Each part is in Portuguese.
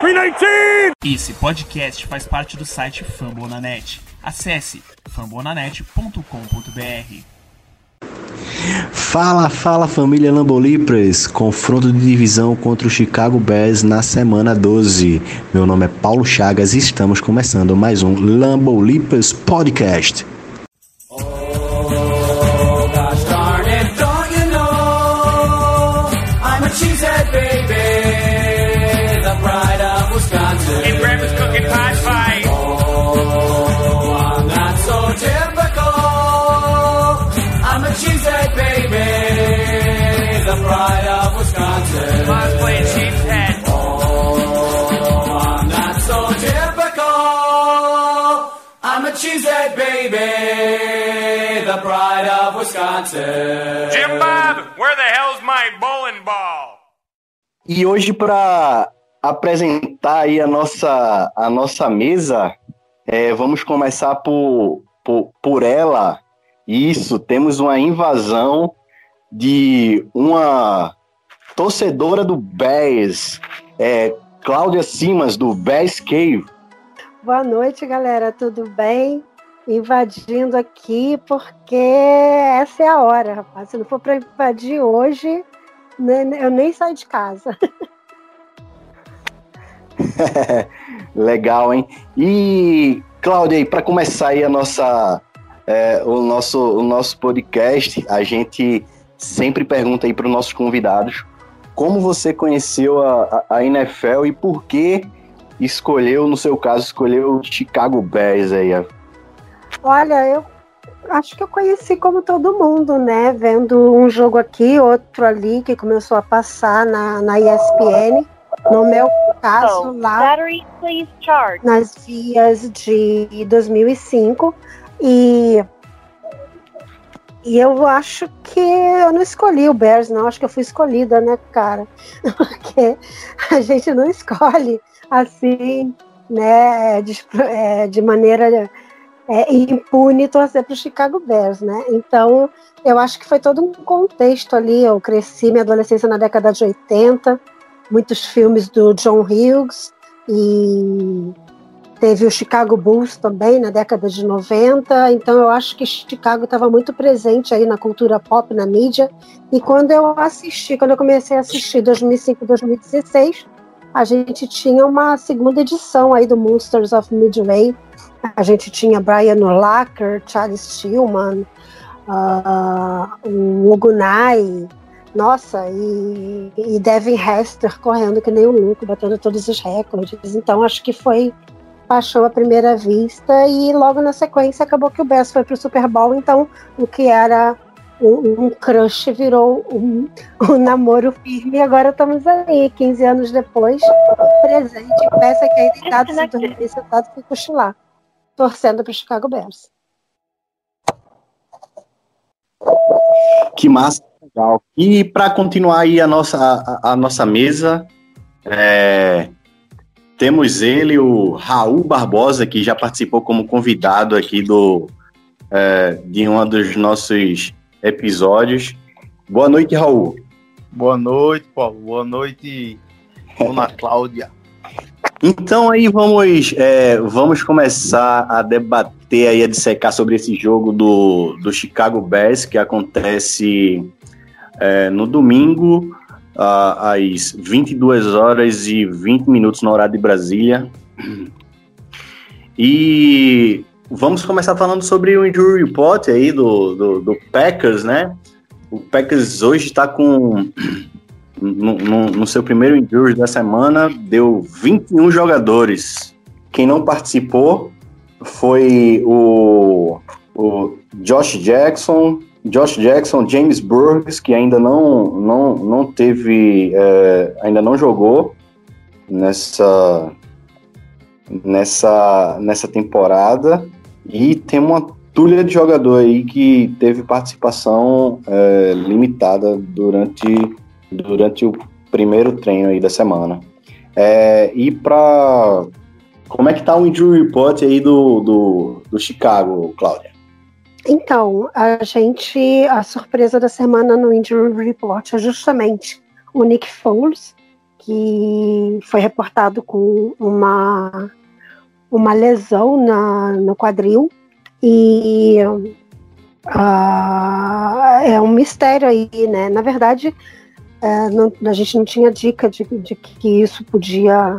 319! Esse podcast faz parte do site Fambonanet. Acesse fambonanet.com.br. Fala, fala família Lambolipras! Confronto de divisão contra o Chicago Bears na semana 12. Meu nome é Paulo Chagas e estamos começando mais um Lambolipras Podcast. Wisconsin. Jim Bob, where the hell's my bowling ball? E hoje para apresentar aí a nossa a nossa mesa, é, vamos começar por, por por ela. Isso, temos uma invasão de uma torcedora do Bears, é, Cláudia Simas, do Bears Cave. Boa noite, galera, tudo bem? Invadindo aqui porque essa é a hora, rapaz. Se não for para invadir hoje, eu nem saio de casa. Legal, hein? E, Cláudia, para começar aí a nossa, é, o, nosso, o nosso podcast, a gente sempre pergunta aí para os nossos convidados como você conheceu a, a, NFL e por que escolheu, no seu caso, escolheu o Chicago Bears aí? Olha, eu acho que eu conheci como todo mundo, né? Vendo um jogo aqui, outro ali, que começou a passar na, na ESPN. No meu caso, lá nas vias de 2005. E e eu acho que eu não escolhi o Bears, não. Acho que eu fui escolhida, né, cara? Porque a gente não escolhe assim, né, de, é, de maneira é, impune torcer para o Chicago Bears, né? Então, eu acho que foi todo um contexto ali. Eu cresci minha adolescência na década de 80, muitos filmes do John Hughes e Teve o Chicago Bulls também na década de 90, então eu acho que Chicago estava muito presente aí na cultura pop, na mídia. E quando eu assisti, quando eu comecei a assistir 2005, 2016, a gente tinha uma segunda edição aí do Monsters of Midway. A gente tinha Brian Urlacher, Charles Tillman, uh, o Ogunai, nossa, e, e Devin Hester correndo que nem um louco, batendo todos os recordes. Então acho que foi paixão à primeira vista e logo na sequência acabou que o Bears foi pro Super Bowl, então o que era um, um crush virou um, um, namoro firme e agora estamos aí, 15 anos depois, presente, peça que aí deitado, sem dormir, sentado, fui cochilar, torcendo pro Chicago Bears. Que massa, legal. E para continuar aí a nossa, a, a nossa mesa, é, temos ele, o Raul Barbosa, que já participou como convidado aqui do, é, de um dos nossos episódios. Boa noite, Raul. Boa noite, Paulo. Boa noite, Dona Cláudia. Então aí vamos, é, vamos começar a debater aí, a dissecar sobre esse jogo do, do Chicago Bears que acontece é, no domingo às 22 horas e 20 minutos no horário de Brasília. E vamos começar falando sobre o injury report aí do, do, do Packers, né? O Packers hoje está com no, no, no, seu primeiro injury da semana, deu 21 jogadores. Quem não participou foi o, o Josh Jackson, Josh Jackson, James Burks, que ainda não, não, não teve, é, ainda não jogou nessa, nessa, nessa temporada, e tem uma tulha de jogador aí que teve participação é, limitada durante, durante o primeiro treino aí da semana. É, e para como é que tá o injury report aí do, do, do Chicago, Cláudia? Então, a gente, a surpresa da semana no Injury Report é justamente o Nick Foles, que foi reportado com uma, uma lesão na, no quadril e uh, é um mistério aí, né? Na verdade, uh, não, a gente não tinha dica de, de que isso podia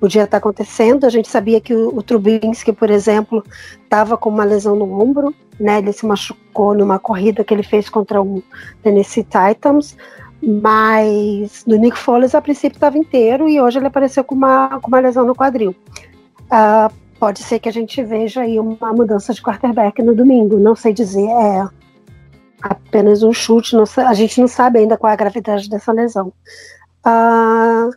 podia estar acontecendo. A gente sabia que o, o Trubinsky, por exemplo, estava com uma lesão no ombro, né? Ele se machucou numa corrida que ele fez contra o Tennessee Titans, mas no Nick Foles a princípio estava inteiro e hoje ele apareceu com uma, com uma lesão no quadril. Uh, pode ser que a gente veja aí uma mudança de quarterback no domingo, não sei dizer, é apenas um chute, sei, a gente não sabe ainda qual é a gravidade dessa lesão. Uh,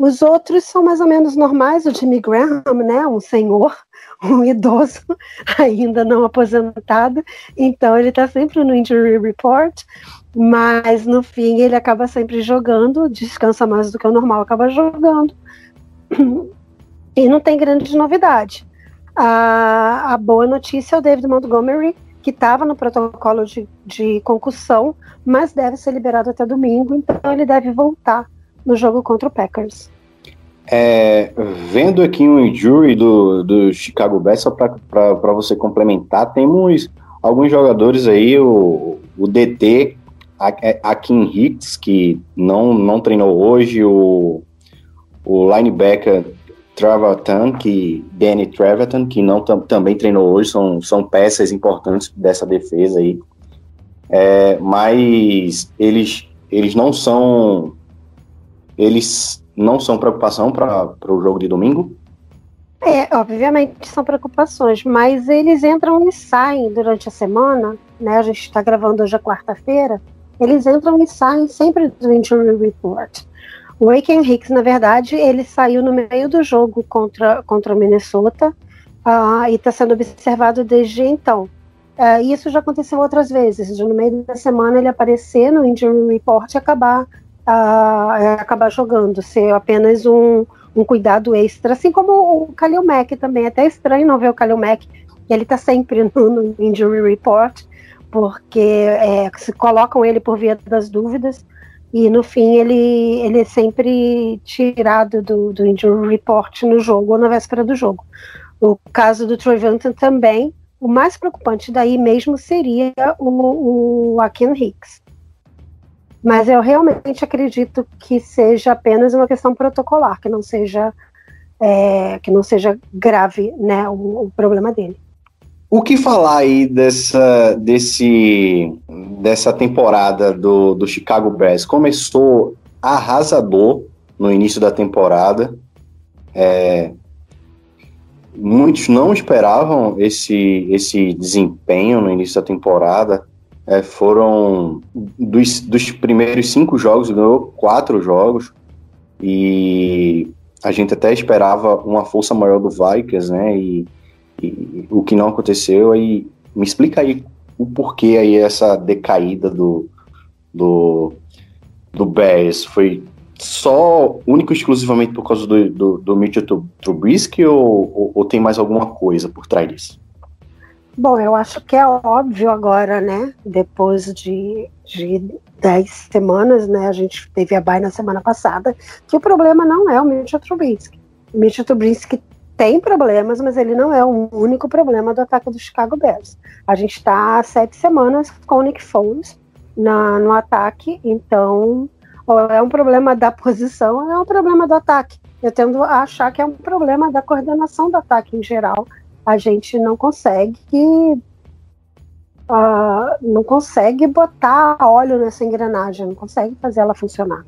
os outros são mais ou menos normais, o Jimmy Graham, né, um senhor, um idoso, ainda não aposentado, então ele está sempre no injury report, mas no fim ele acaba sempre jogando, descansa mais do que o normal, acaba jogando, e não tem grande novidade. A, a boa notícia é o David Montgomery, que estava no protocolo de, de concussão, mas deve ser liberado até domingo, então ele deve voltar no jogo contra o Packers. É, vendo aqui um injury do, do Chicago Bears, só para você complementar, temos alguns jogadores aí, o, o DT, a, Kim Hicks, que não, não treinou hoje, o, o linebacker Treverton, que Danny Treverton, que não também treinou hoje, são, são peças importantes dessa defesa aí. É, mas eles, eles não são eles não são preocupação para o jogo de domingo? É, obviamente são preocupações, mas eles entram e saem durante a semana, né? A gente está gravando hoje a quarta-feira, eles entram e saem sempre do injury report. O Aiken Hicks, na verdade, ele saiu no meio do jogo contra, contra o Minnesota uh, e está sendo observado desde então. Uh, isso já aconteceu outras vezes, no meio da semana ele aparecer no injury report e acabar uh, acabar jogando, ser apenas um, um cuidado extra, assim como o Kalil Mack também. É até estranho não ver o Kalil Mack, ele está sempre no, no, injury report, porque é, se colocam ele por via das dúvidas, e no fim ele, ele é sempre tirado do, do injury report no jogo ou na véspera do jogo. O caso do Troy Vanton também, o mais preocupante daí mesmo seria o, o Akin Hicks. Mas eu realmente acredito que seja apenas uma questão protocolar, que não seja é, que não seja grave, né, o, o, problema dele. O que falar aí dessa, desse, dessa temporada do, do Chicago Bears? Começou arrasador no início da temporada. É, muitos não esperavam esse, esse desempenho no início da temporada é, foram dos, dos primeiros cinco jogos, ganhou quatro jogos e a gente até esperava uma força maior do Vikings, né? E, e, o que não aconteceu aí me explica aí o porquê aí essa decaída do do, do Bears foi só único exclusivamente por causa do, do, do Mitchell Trubisky ou, ou, ou tem mais alguma coisa por trás disso? Bom, eu acho que é óbvio agora, né? Depois de, de dez semanas, né? A gente teve a baia na semana passada, que o problema não é o Mitchell Trubisky. O Mitchell Trubisky tem problemas, mas ele não é o único problema do ataque do Chicago Bears. A gente está há sete semanas com o Nick Foles na, no ataque, então é um problema da posição ou é um problema do ataque. Eu tendo a achar que é um problema da coordenação do ataque em geral, a gente não consegue uh, não consegue botar óleo nessa engrenagem, não consegue fazer ela funcionar.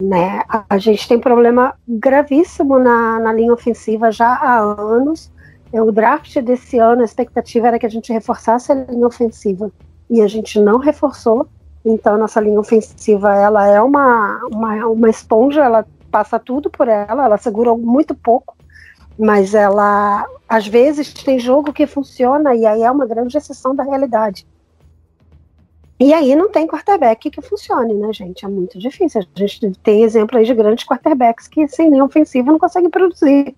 Né? A, gente tem problema gravíssimo na, na linha ofensiva já há anos. É, o draft desse ano, a expectativa era que a gente reforçasse a linha ofensiva e a gente não reforçou. Então, nossa linha ofensiva ela é uma, uma, uma esponja, ela passa tudo por ela, ela segura muito pouco mas ela às vezes tem jogo que funciona e aí é uma grande exceção da realidade. E aí não tem quarterback que funcione, né, gente? É muito difícil. A gente tem exemplo aí de grandes quarterbacks que sem nem ofensiva não conseguem produzir.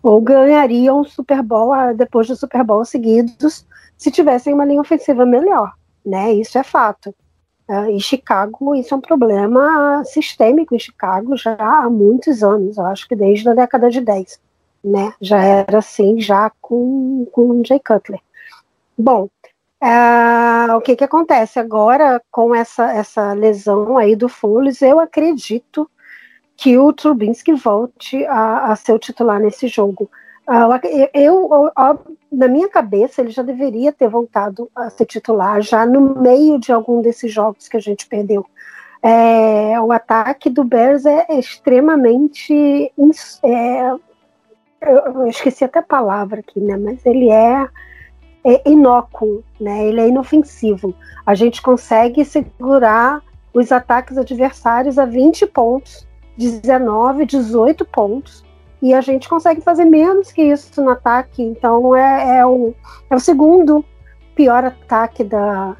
Ou ganhariam Super Bowl ah, depois do Super Bowl seguidos se tivessem uma linha ofensiva melhor, né? Isso é fato. Uh, em Chicago, isso é um problema sistêmico em Chicago já há muitos anos, eu acho que desde a década de 10, né? Já era assim, já com, com Jay Cutler. Bom, uh, o que que acontece agora com essa, essa lesão aí do Foles? Eu acredito que o Trubinsky volte a, a ser o titular nesse jogo. Uh, eu, eu, na minha cabeça, ele já deveria ter voltado a ser titular já no meio de algum desses jogos que a gente perdeu. É, o ataque do Bears é, extremamente. É, eu esqueci até a palavra aqui, né? Mas ele é, é inócuo, né? Ele é inofensivo. A gente consegue segurar os ataques adversários a 20 pontos, 19, 18 pontos e a gente consegue fazer menos que isso no ataque. Então é, é, o, é o segundo pior ataque da,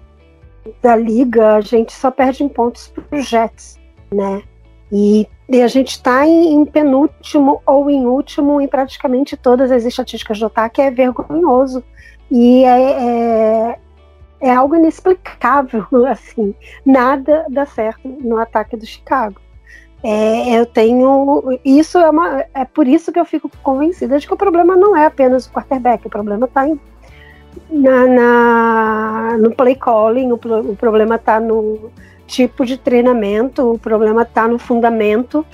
da liga. A gente só perde em pontos para os Jets, né? E, e a gente está em, em, penúltimo ou em último em praticamente todas as estatísticas do ataque. É vergonhoso e é, é, é algo inexplicável. Assim, nada dá certo no ataque do Chicago. É, eu tenho. Isso é, uma, é por isso que eu fico convencida de que o problema não é apenas o quarterback, o problema está na, na, no play calling, o, o problema está no tipo de treinamento, o problema está no fundamento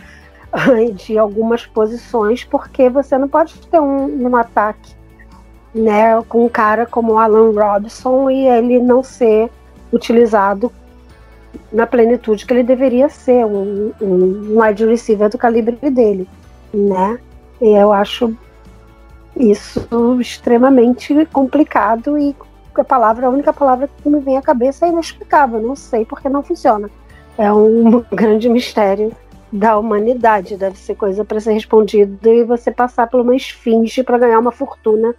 de algumas posições, porque você não pode ter um, um ataque né, com um cara como o Alan Robson e ele não ser utilizado na plenitude que ele deveria ser, um, um wide receiver do calibre dele, né? E eu acho isso extremamente complicado e a palavra, a única palavra que me vem à cabeça é inexplicável, não sei porque não funciona. É um grande mistério da humanidade, deve ser coisa para ser respondida e você passar por uma esfinge para ganhar uma fortuna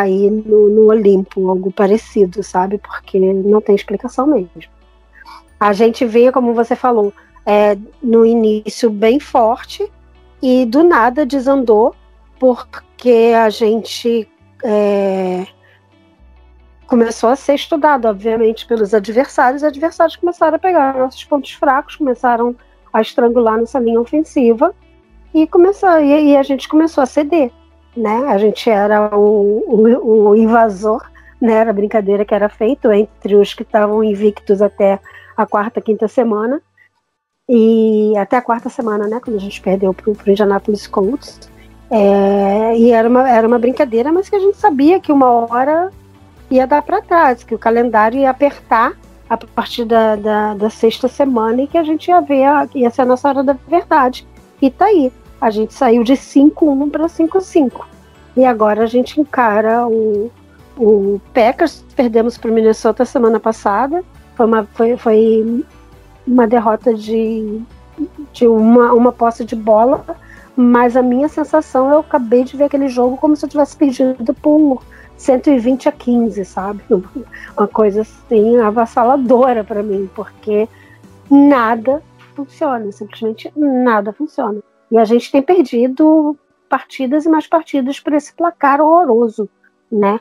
aí no, no Olimpo, algo parecido, sabe? Porque não tem explicação mesmo. A gente vê, como você falou, é, no início bem forte e do nada desandou porque a gente é, começou a ser estudado, obviamente, pelos adversários. Os adversários começaram a pegar nossos pontos fracos, começaram a estrangular nossa linha ofensiva e, começou, e, e a gente começou a ceder. Né? A gente era o, o, o invasor, né? era a brincadeira que era feito entre os que estavam invictos até a quarta, quinta semana. E até a quarta semana, né? Quando a gente perdeu para o Indianapolis Colts. É, e era uma, era uma brincadeira, mas que a gente sabia que uma hora ia dar para trás, que o calendário ia apertar a partir da, da, da, sexta semana e que a gente ia ver, ia ser a nossa hora da verdade. E tá aí. A gente saiu de 5-1 para 5-5. E agora a gente encara o, o Packers, perdemos para o Minnesota semana passada, foi uma, foi, foi uma derrota de, de uma, uma posse de bola, mas a minha sensação, eu acabei de ver aquele jogo como se eu tivesse perdido por 120 a 15, sabe? Uma coisa assim avassaladora para mim, porque nada funciona, simplesmente nada funciona. E a gente tem perdido partidas e mais partidas por esse placar horroroso, né?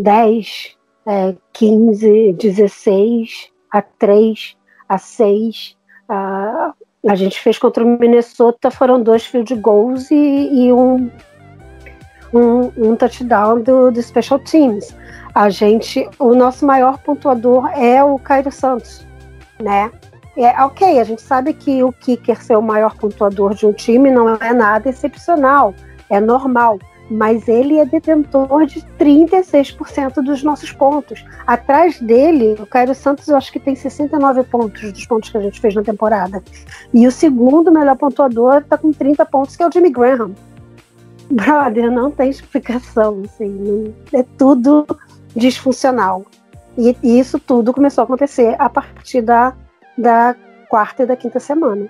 10, é, 15, 16, a 3, a 6. A, a gente fez contra o Minnesota, foram dois field goals e, e um, um, um, touchdown do, do Special Teams. A gente, o nosso maior pontuador é o Cairo Santos, né? É, ok, a gente sabe que o kicker ser o maior pontuador de um time não é nada excepcional, é normal mas ele é detentor de 36% dos nossos pontos. Atrás dele, o Cairo Santos, eu acho que tem 69 pontos dos pontos que a gente fez na temporada. E o segundo melhor pontuador está com 30 pontos, que é o Jimmy Graham. Brother, não tem explicação. Assim, é tudo disfuncional. E, e, isso tudo começou a acontecer a partir da, da quarta e da quinta semana.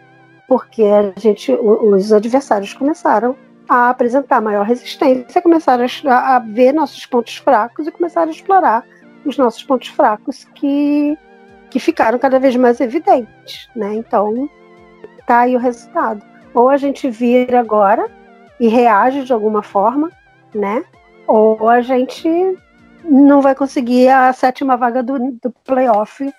Porque a gente, os adversários começaram a apresentar maior resistência, começaram a, a ver nossos pontos fracos e começaram a explorar os nossos pontos fracos que, que ficaram cada vez mais evidentes, né? Então, tá aí o resultado. Ou a gente vira agora e reage de alguma forma, né? Ou a gente não vai conseguir a sétima vaga do, do playoff,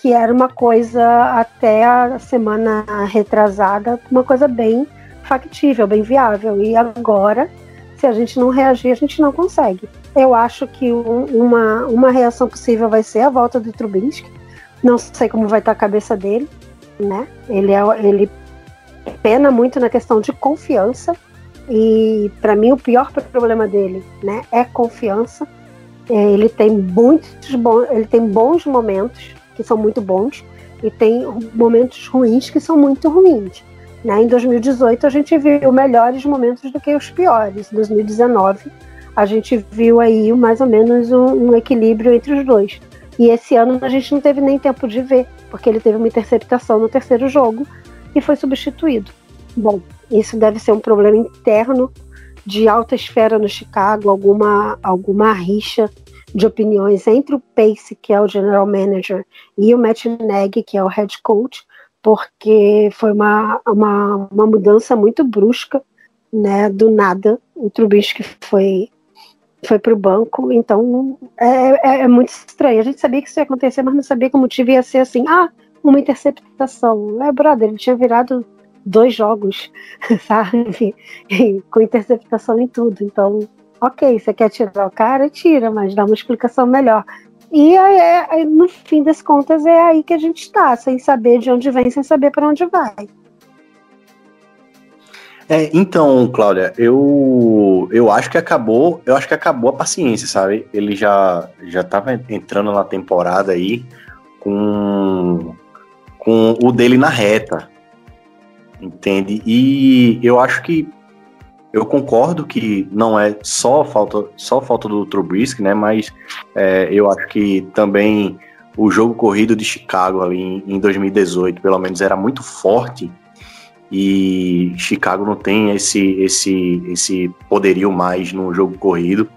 que era uma coisa até a semana retrasada, uma coisa bem factível, bem viável. E agora, se a gente não reagir, a gente não consegue. Eu acho que um, uma, uma reação possível vai ser a volta do Trubinsky. Não sei como vai estar a cabeça dele, né? Ele, é, ele pena muito na questão de confiança. E para mim o pior problema dele, né, é confiança. É, ele tem muitos bons, ele tem bons momentos que são muito bons e tem momentos ruins que são muito ruins. Né? Em 2018 a gente viu melhores momentos do que os piores. Em 2019 a gente viu aí mais ou menos um, um equilíbrio entre os dois. E esse ano a gente não teve nem tempo de ver, porque ele teve uma interceptação no terceiro jogo e foi substituído. Bom, isso deve ser um problema interno de alta esfera no Chicago, alguma, alguma rixa de opiniões entre o Pace, que é o general manager, e o Matt Nagy, que é o head coach, porque foi uma, uma, uma mudança muito brusca, né, do nada. O Trubisky foi foi para o banco, então é, é, é, muito estranho. A gente sabia que isso ia acontecer, mas não sabia que o motivo ia ser assim, ah, uma interceptação. É, brother, ele tinha virado dois jogos, sabe? Com interceptação em tudo. Então, ok, você quer tirar o cara, tira, mas dá uma explicação melhor. E aí, aí, no fim das contas é aí que a gente está, sem saber de onde vem, sem saber para onde vai. É, então, Cláudia, eu eu acho que acabou, eu acho que acabou a paciência, sabe? Ele já já estava entrando na temporada aí com com o dele na reta, entende? E eu acho que eu concordo que não é só falta, só falta do Trubisky, né? Mas é, eu acho que também o jogo corrido de Chicago ali em, em 2018, pelo menos, era muito forte e Chicago não tem esse, esse, esse poderio mais no jogo corrido.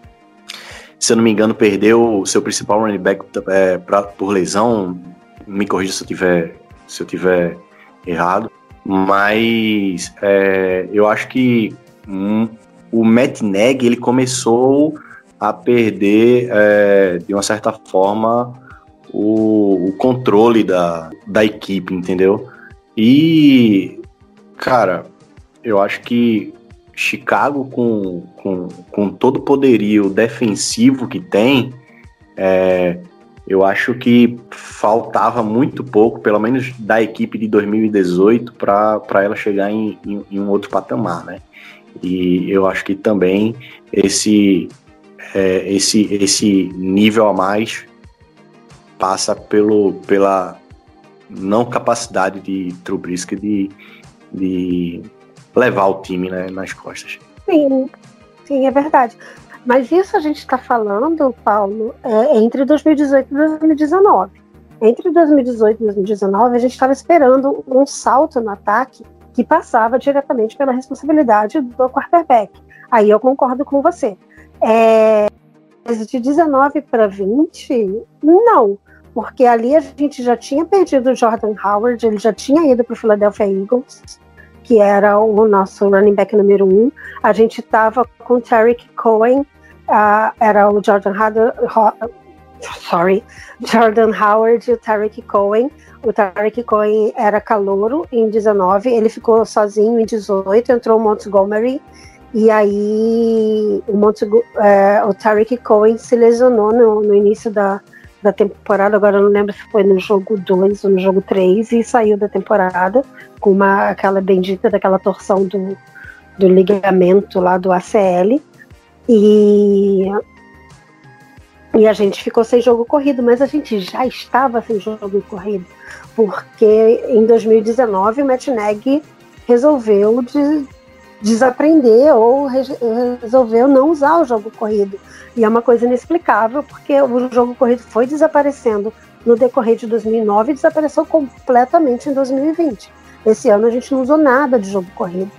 Se eu não me engano, perdeu o seu principal running back é, pra, por lesão. Me corrija se eu tiver, se eu tiver errado. Mas é, eu acho que o Matt Neg ele começou a perder, é, de uma certa forma, o, o, controle da, da equipe, entendeu? E, cara, eu acho que Chicago, com, com, com todo o poderio defensivo que tem, é, eu acho que faltava muito pouco, pelo menos da equipe de 2018, para ela chegar em, em, em, um outro patamar, né? E eu acho que também esse, é, esse, esse nível a mais passa pelo, pela não capacidade de Trubisky de, de levar o time né, nas costas. Sim, sim, é verdade. Mas isso a gente está falando, Paulo, é, entre 2018 e 2019. Entre 2018 e 2019, a gente estava esperando um salto no ataque que passava diretamente pela responsabilidade do quarterback. Aí eu concordo com você. É, de 19 para 20, não, porque ali a gente já tinha perdido o Jordan Howard, ele já tinha ido para o Philadelphia Eagles, que era o nosso running back número um. A gente estava com o Tarek Cohen, uh, era o Jordan Howard, sorry, Jordan Howard e o Tarek Cohen. O Tarek Cohen era calouro em 19, ele ficou sozinho em 18, entrou o Montgomery. E aí o, Montgo é, o Tarek Cohen se lesionou no, no início da, da temporada, agora eu não lembro se foi no jogo 2 ou no jogo 3, e saiu da temporada com uma, aquela bendita daquela torção do, do ligamento lá do ACL. E, e a gente ficou sem jogo corrido, mas a gente já estava sem jogo corrido, porque em 2019 o Matt Nagy resolveu de, desaprender ou re, resolveu não usar o jogo corrido. E é uma coisa inexplicável, porque o jogo corrido foi desaparecendo no decorrer de 2009 e desapareceu completamente em 2020. Esse ano a gente não usou nada de jogo corrido.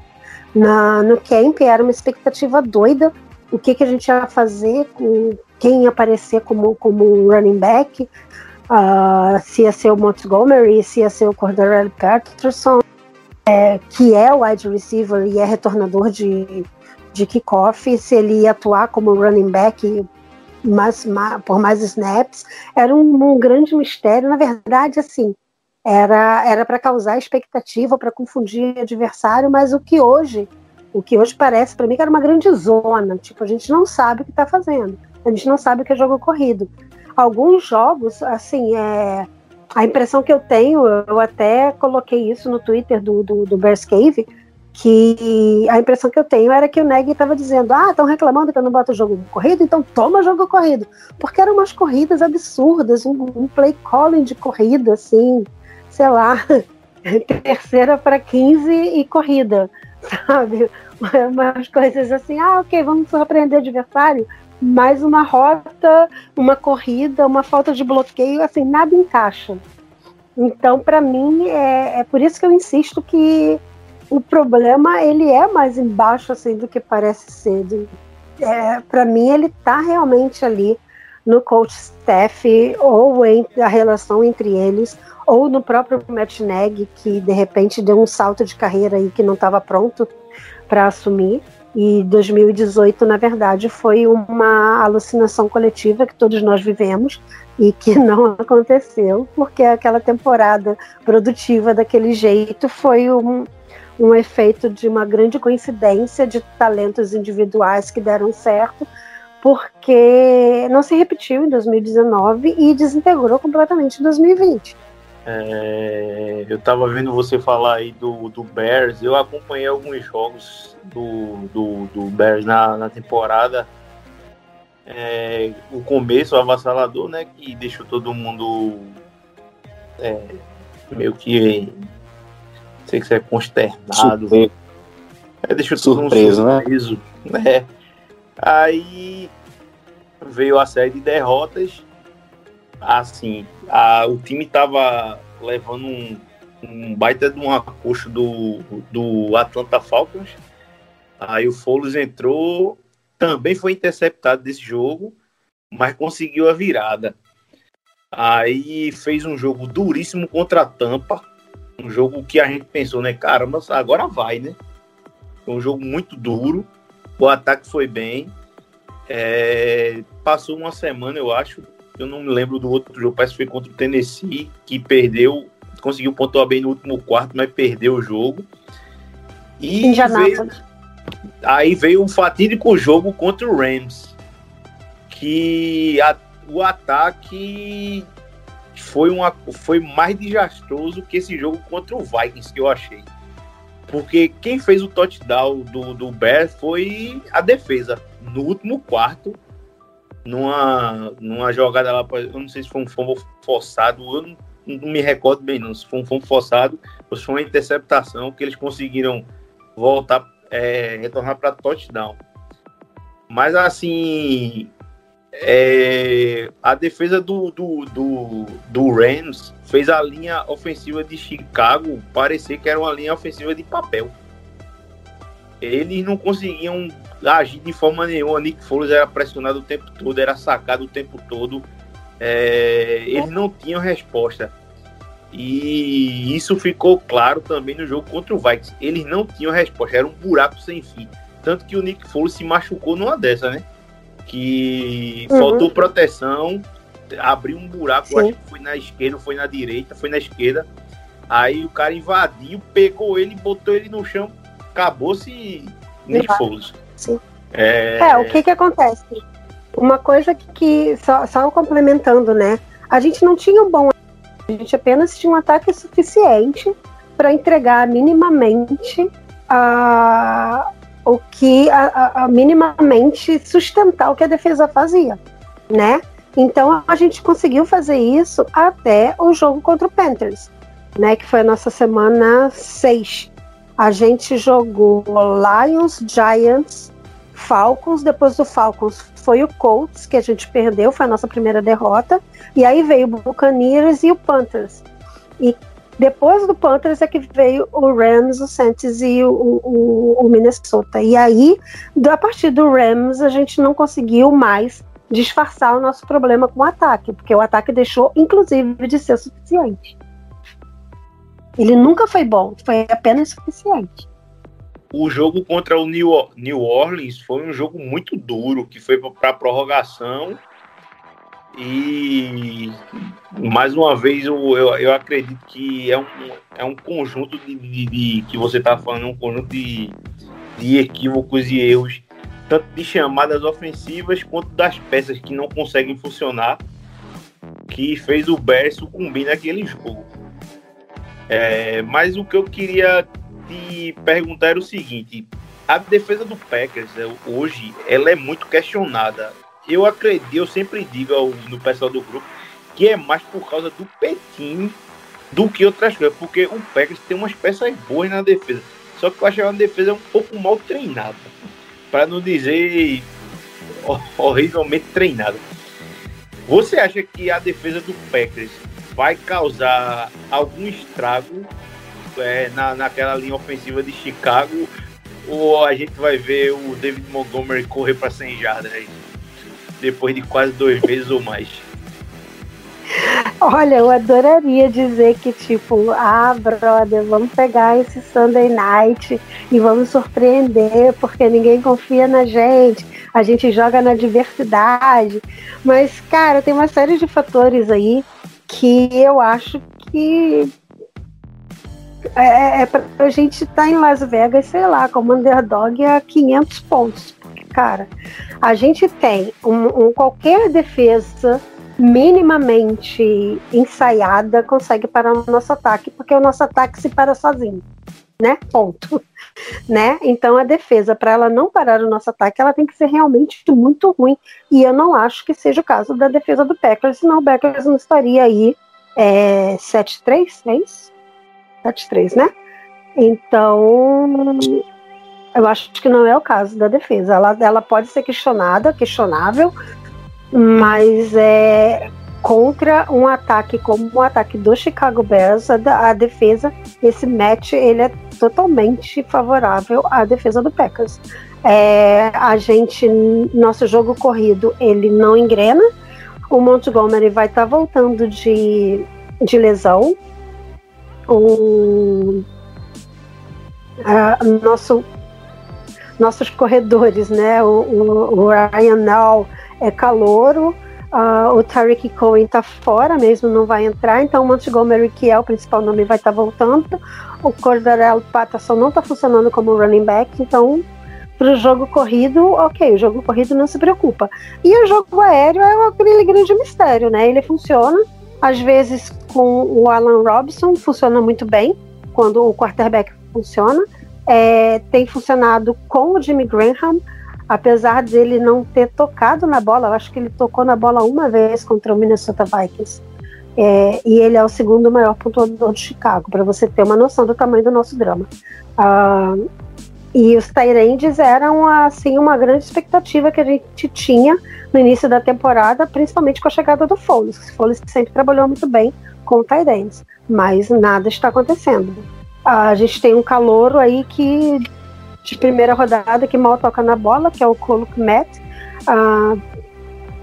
Na, no camp era uma expectativa doida o que, que a gente ia fazer com quem aparecer como, como running back, uh, se ia ser o Montgomery, se ia ser o Cordarrelle Patterson, é, que é wide receiver e é retornador de, de kickoff, se ele ia atuar como running back mais, por mais snaps, era um, um, grande mistério. Na verdade, assim, era para causar expectativa, para confundir adversário, mas o que hoje, o que hoje parece para mim que era uma grande zona, tipo a gente não sabe o que está fazendo, a gente não sabe o que é jogo corrido. Alguns jogos, assim, é, a impressão que eu tenho, eu até coloquei isso no Twitter do, do, do Bears Cave, que a impressão que eu tenho era que o Neg estava dizendo: ah, estão reclamando que eu não boto jogo corrido, então toma jogo corrido. Porque eram umas corridas absurdas, um, um play calling de corrida, assim, sei lá, terceira para 15 e corrida, sabe? Umas coisas assim, ah, ok, vamos surpreender adversário, mais uma rota, uma corrida, uma falta de bloqueio, assim, nada encaixa. Então, para mim, é, é por isso que eu insisto que o problema ele é mais embaixo assim do que parece ser. É, para mim, ele está realmente ali no coach staff ou em a relação entre eles ou no próprio Matt Neg que de repente deu um salto de carreira aí que não estava pronto para assumir. E 2018, na verdade, foi uma alucinação coletiva que todos nós vivemos e que não aconteceu, porque aquela temporada produtiva daquele jeito foi um, um efeito de uma grande coincidência de talentos individuais que deram certo, porque não se repetiu em 2019 e desintegrou completamente em 2020. É, eu tava vendo você falar aí do, do Bears, eu acompanhei alguns jogos do, do, do Bears na, na temporada. É, o começo avassalador, né? Que deixou todo mundo é, meio que sei que você é consternado. É, deixou todo surpreso, mundo surpreso, né? né? Aí veio a série de derrotas assim, a, o time tava levando um, um baita de um acosto do, do Atlanta Falcons. Aí o Foles entrou, também foi interceptado desse jogo, mas conseguiu a virada. Aí fez um jogo duríssimo contra a Tampa, um jogo que a gente pensou, né? Caramba, agora vai, né? Foi um jogo muito duro, o ataque foi bem. É, passou uma semana, eu acho, eu não me lembro do outro jogo, parece que foi contra o Tennessee, que perdeu, conseguiu pontuar bem no último quarto, mas perdeu o jogo. E veio, aí veio o fatídico jogo contra o Rams, que a, o ataque foi, uma, foi mais desastroso que esse jogo contra o Vikings, que eu achei. Porque quem fez o touchdown do, do Bears foi a defesa. No último quarto, numa, numa jogada lá, eu não sei se foi um fumble forçado, eu não, não, me recordo bem não, se foi um fumble forçado ou se foi uma interceptação que eles conseguiram voltar, é, retornar para touchdown. Mas assim, é, a defesa do, do, do, do Rams fez a linha ofensiva de Chicago parecer que era uma linha ofensiva de papel. Eles não conseguiam agir de forma nenhuma. Nick Foles era pressionado o tempo todo, era sacado o tempo todo. É, eles não tinham resposta. E isso ficou claro também no jogo contra o Vikings. Eles não tinham resposta, era um buraco sem fim. Tanto que o Nick Foles se machucou numa dessa, né? Que uhum. faltou proteção, abriu um buraco, acho que foi na esquerda, foi na direita, foi na esquerda. Aí o cara invadiu, pegou ele, botou ele no chão, acabou-se Nick Foles. É... é, o que que acontece? Uma coisa que, que só, só complementando, né? A gente não tinha um bom. A gente apenas tinha um ataque suficiente para entregar minimamente a, o que a, a, minimamente sustentar o que a defesa fazia, né? Então a gente conseguiu fazer isso até o jogo contra o Panthers, né? Que foi a nossa semana 6. A gente jogou Lions, Giants, Falcons, depois do Falcons foi o Colts, que a gente perdeu, foi a nossa primeira derrota, e aí veio o Buccaneers e o Panthers. E depois do Panthers é que veio o Rams, o Saints e o, o, o Minnesota. E aí, a partir do Rams, a gente não conseguiu mais disfarçar o nosso problema com o ataque, porque o ataque deixou, inclusive, de ser suficiente. Ele nunca foi bom, foi apenas suficiente o jogo contra o New, Orleans foi um jogo muito duro, que foi para prorrogação E mais uma vez eu, eu, eu acredito que é um, é um conjunto de, de, de que você está falando, um conjunto de, de equívocos e erros, tanto de chamadas ofensivas quanto das peças que não conseguem funcionar, que fez o Bears sucumbir naquele jogo. É, mas o que eu queria te perguntar era o seguinte: a defesa do Packers é, hoje ela é muito questionada eu acredito, eu sempre digo ao, no pessoal do grupo que é mais por causa do Petinho do que outras coisas, porque o Packers tem umas peças boas na defesa. Só que eu acho que é uma defesa um pouco mal treinada, para não dizer horrivelmente treinada. Você acha que a defesa do Packers vai causar algum estrago é, na, naquela linha ofensiva de Chicago? Ou a gente vai ver o David Montgomery correr para 100 jardas aí? depois de quase dois meses ou mais. Olha, eu adoraria dizer que, tipo, ah, brother, vamos pegar esse Sunday night e vamos surpreender, porque ninguém confia na gente, a gente joga na diversidade. Mas, cara, tem uma série de fatores aí que eu acho que é, é, é pra gente estar tá em Las Vegas, sei lá, como underdog a 500 pontos. Cara, a gente tem um, um, qualquer defesa minimamente ensaiada consegue parar o nosso ataque, porque o nosso ataque se para sozinho, né? Ponto. Né? Então a defesa, para ela não parar o nosso ataque, ela tem que ser realmente muito ruim. E eu não acho que seja o caso da defesa do Packers, senão o Packers não estaria aí é, 7-3, é isso? 7-3, né? Então, eu acho que não é o caso da defesa. Ela, ela pode ser questionada, questionável, mas é contra um ataque como o ataque do Chicago Bears, a, a, defesa, esse match, ele é totalmente favorável à defesa do Packers. É, a gente, nosso jogo corrido, ele não engrena. O Montgomery vai estar tá voltando de, de lesão. O nosso nossos corredores, né? O, o, o Ryan Nall é calouro, uh, o Tariq Cohen tá fora mesmo, não vai entrar, então o Montgomery, que é o principal nome, vai estar tá voltando. O Cordarel Patterson não está funcionando como running back, então para o jogo corrido, ok, o jogo corrido não se preocupa. E o jogo aéreo é aquele grande mistério, né? Ele funciona, às vezes com o Alan Robson, funciona muito bem, quando o quarterback funciona, é, tem funcionado com o Jimmy Graham, apesar dele não ter tocado na bola, eu acho que ele tocou na bola uma vez contra o Minnesota Vikings. É, e ele é o segundo maior pontuador de Chicago, para você ter uma noção do tamanho do nosso drama. Uh, e os Tyrands eram assim uma grande expectativa que a gente tinha no início da temporada, principalmente com a chegada do Foles. O Foles sempre trabalhou muito bem com o Tyrands, mas nada está acontecendo. A gente tem um calouro aí que de primeira rodada que mal toca na bola, que é o Colo Met, ah,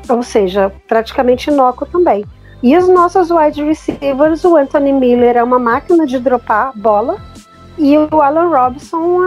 ou seja, praticamente inócuo também. E os nossos wide receivers, o Anthony Miller é uma máquina de dropar bola, e o Alan Robson,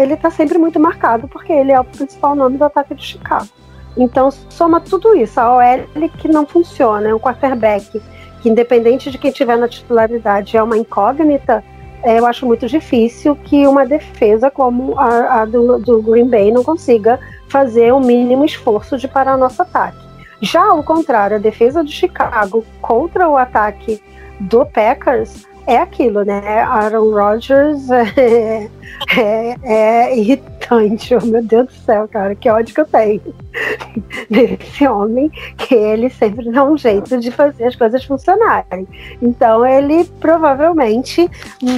ele tá sempre muito marcado, porque ele é o principal nome do ataque de Chicago. Então, soma tudo isso. A OL que não funciona, é um quarterback que, independente de quem tiver na titularidade, é uma incógnita, é, eu acho muito difícil que uma defesa como a, a do, do, Green Bay não consiga fazer o mínimo esforço de parar nosso ataque. Já ao contrário, a defesa de Chicago contra o ataque do Packers é aquilo, né? Aaron Rodgers é, é, é, irritante. Oh, meu Deus do céu, cara, que ódio que eu tenho desse homem, que ele sempre dá um jeito de fazer as coisas funcionarem. Então, ele provavelmente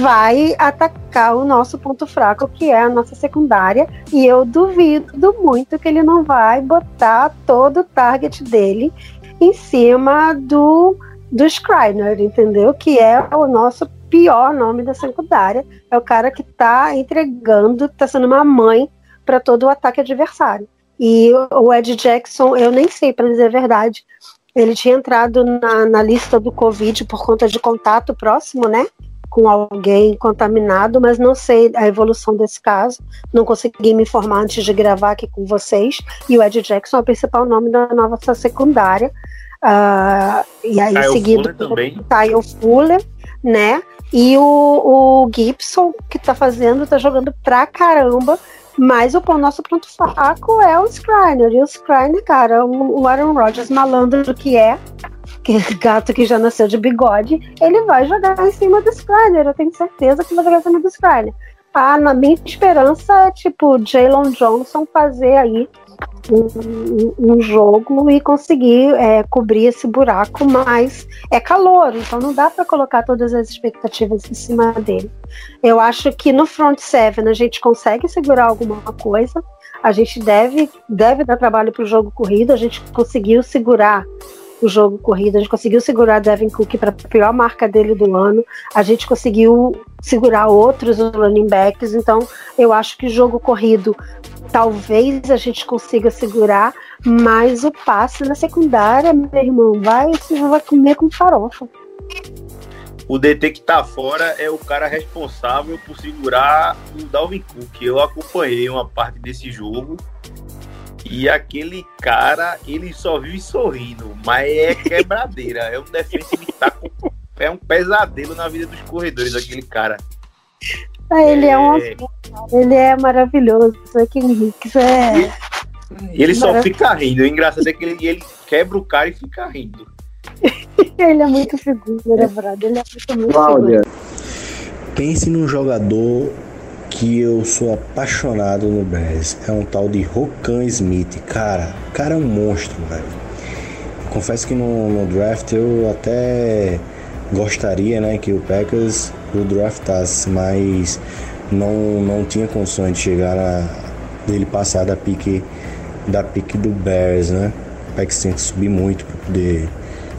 vai atacar o nosso ponto fraco, que é a nossa secundária, e eu duvido muito que ele não vai botar todo o target dele em cima do do Skriner, entendeu? Que é o nosso pior nome da secundária. É o cara que está entregando, está sendo uma mãe para todo o ataque adversário. E o Ed Jackson, eu nem sei, para dizer a verdade, ele tinha entrado na, na lista do Covid por conta de contato próximo, né? Com alguém contaminado, mas não sei a evolução desse caso. Não consegui me informar antes de gravar aqui com vocês. E o Ed Jackson é o principal nome da nova secundária. Uh, e aí Kyle seguido Fuller. Kyle Fuller, né? E o, o Gibson, que tá fazendo, tá jogando pra caramba. Mas o nosso ponto fraco é o Skriner. E o Skriner, cara, o o Aaron Rodgers malandro que é, que gato que já nasceu de bigode, ele vai jogar em cima do Skriner. Eu tenho certeza que vai jogar em cima do Skriner. Ah, na minha esperança é tipo Jalen Johnson fazer aí um, um- jogo e conseguir é, cobrir esse buraco, mas é calor, então não dá para colocar todas as expectativas em cima dele. Eu acho que no front seven a gente consegue segurar alguma coisa. A gente deve, deve dar trabalho para o jogo corrido. A gente conseguiu segurar o jogo corrido. A gente conseguiu segurar Devin Cook para a pior marca dele do ano. A gente conseguiu segurar outros running backs. Então, eu acho que o jogo corrido talvez a gente consiga segurar, mas o passe na secundária, meu irmão, vai, você vai comer com farofa. O DT que tá fora é o cara responsável por segurar o Dalvin Cook. Eu acompanhei uma parte desse jogo. E aquele cara, ele só vive sorrindo, mas é quebradeira. É um defensive tackle, é um pesadelo na vida dos corredores, aquele cara. Ah, Ele é, um É. ele é maravilhoso. É King Hicks é. E ele só fica rindo. O engraçado é que ele, ele quebra o cara e fica rindo. Ele é muito figura, brother. Ele é muito, muito Cláudia, Pense num jogador que eu sou apaixonado no Bears. É um tal de Rokan Smith. Cara, o cara é um monstro, velho. Confesso que no, no draft eu até gostaria, né, que o Packers o draftasse, mas não, não tinha condições de chegar na, dele passar da pique da pique do Bears, né? O Packers tem que subir muito para poder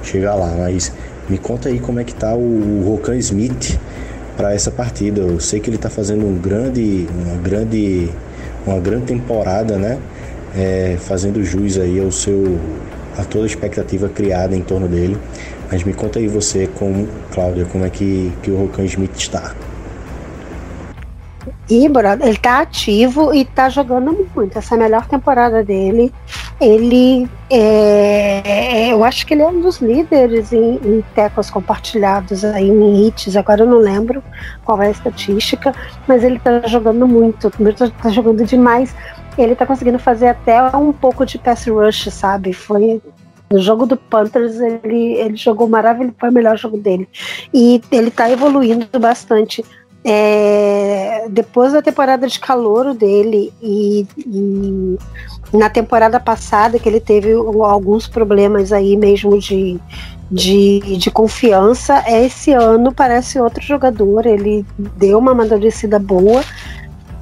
chegar lá, mas me conta aí como é que tá o, Rokan Smith para essa partida. Eu sei que ele está fazendo um grande, uma grande, uma grande temporada, né? É, fazendo jus aí ao seu, a toda a expectativa criada em torno dele. Mas me conta aí você, como Cláudia, como é que, que o Rokan Smith está? E, ele tá ativo e tá jogando muito. Essa é a melhor temporada dele. Ele é, eu acho que ele é um dos líderes em, em teclas compartilhados aí em hits. Agora eu não lembro qual é a estatística, mas ele tá jogando muito. Ele tá, jogando demais. Ele tá conseguindo fazer até um pouco de pass rush, sabe? Foi no jogo do Panthers ele, ele jogou maravilhoso, foi o melhor jogo dele. E ele tá evoluindo bastante. É, depois da temporada de calouro dele e, e na temporada passada que ele teve alguns problemas aí mesmo de, de, de confiança, esse ano parece outro jogador, ele deu uma amadurecida boa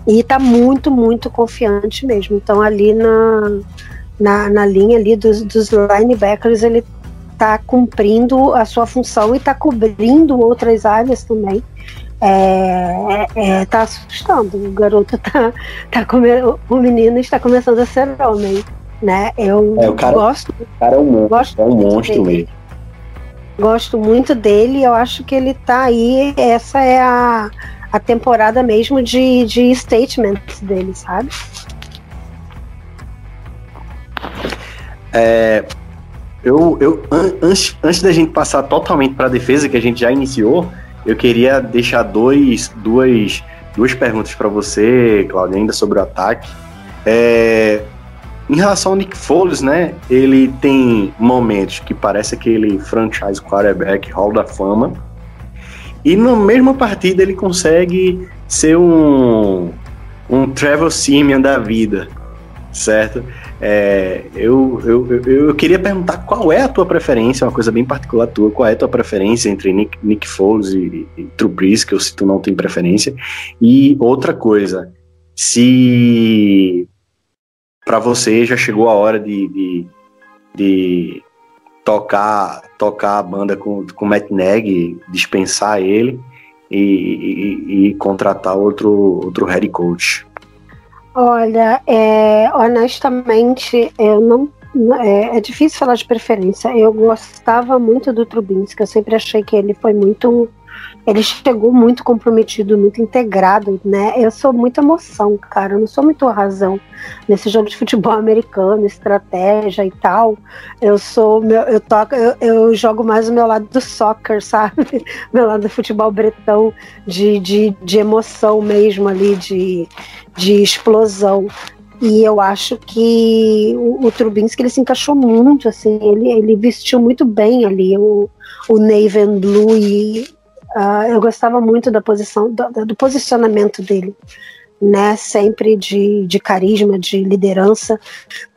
e tá muito, muito confiante mesmo. Então ali na, na, na linha ali dos, dos linebackers ele tá cumprindo a sua função e tá cobrindo outras áreas também é, é, tá assustando. O garoto tá, tá come... o menino está começando a ser homem, né? Eu É, cara- gosto, o cara é um monstro, gosto é um muito monstro dele. mesmo. Gosto muito dele. Eu acho que ele tá aí. Essa é a, a temporada mesmo de, de statements dele, sabe? É, eu, eu an- antes, antes da gente passar totalmente para a defesa, que a gente já iniciou, eu queria deixar dois, duas, duas perguntas para você, Claudio, ainda sobre o ataque. É, em relação ao Nick Foles, né? Ele tem momentos que parece aquele franchise quarterback Hall da Fama. E na mesma partida ele consegue ser um, um Trevor Simeon da vida, certo? É, eu, eu, eu, eu queria perguntar qual é a tua preferência, uma coisa bem particular tua, qual é a tua preferência entre Nick, Nick Foles e, e Trubisky, ou se tu não tem preferência. E outra coisa, se para você já chegou a hora de, de, de tocar, tocar a banda com, com Matt Nagy, dispensar ele e, e, e contratar outro, outro head coach. Olha, é, honestamente, eu não. É, é difícil falar de preferência. Eu gostava muito do Trubinsky, eu sempre achei que ele foi muito ele chegou muito comprometido, muito integrado, né? Eu sou muita emoção, cara. Eu não sou muito razão nesse jogo de futebol americano, estratégia e tal. Eu sou meu, eu toco, eu, eu jogo mais o meu lado do soccer, sabe? Meu lado do futebol bretão, de, de, de emoção mesmo ali, de, de explosão. E eu acho que o, o Trubinsky ele se encaixou muito, assim, ele, ele vestiu muito bem ali o, o Navy Blue e Uh, eu gostava muito da posição, do, do, posicionamento dele, né? Sempre de, de carisma, de liderança.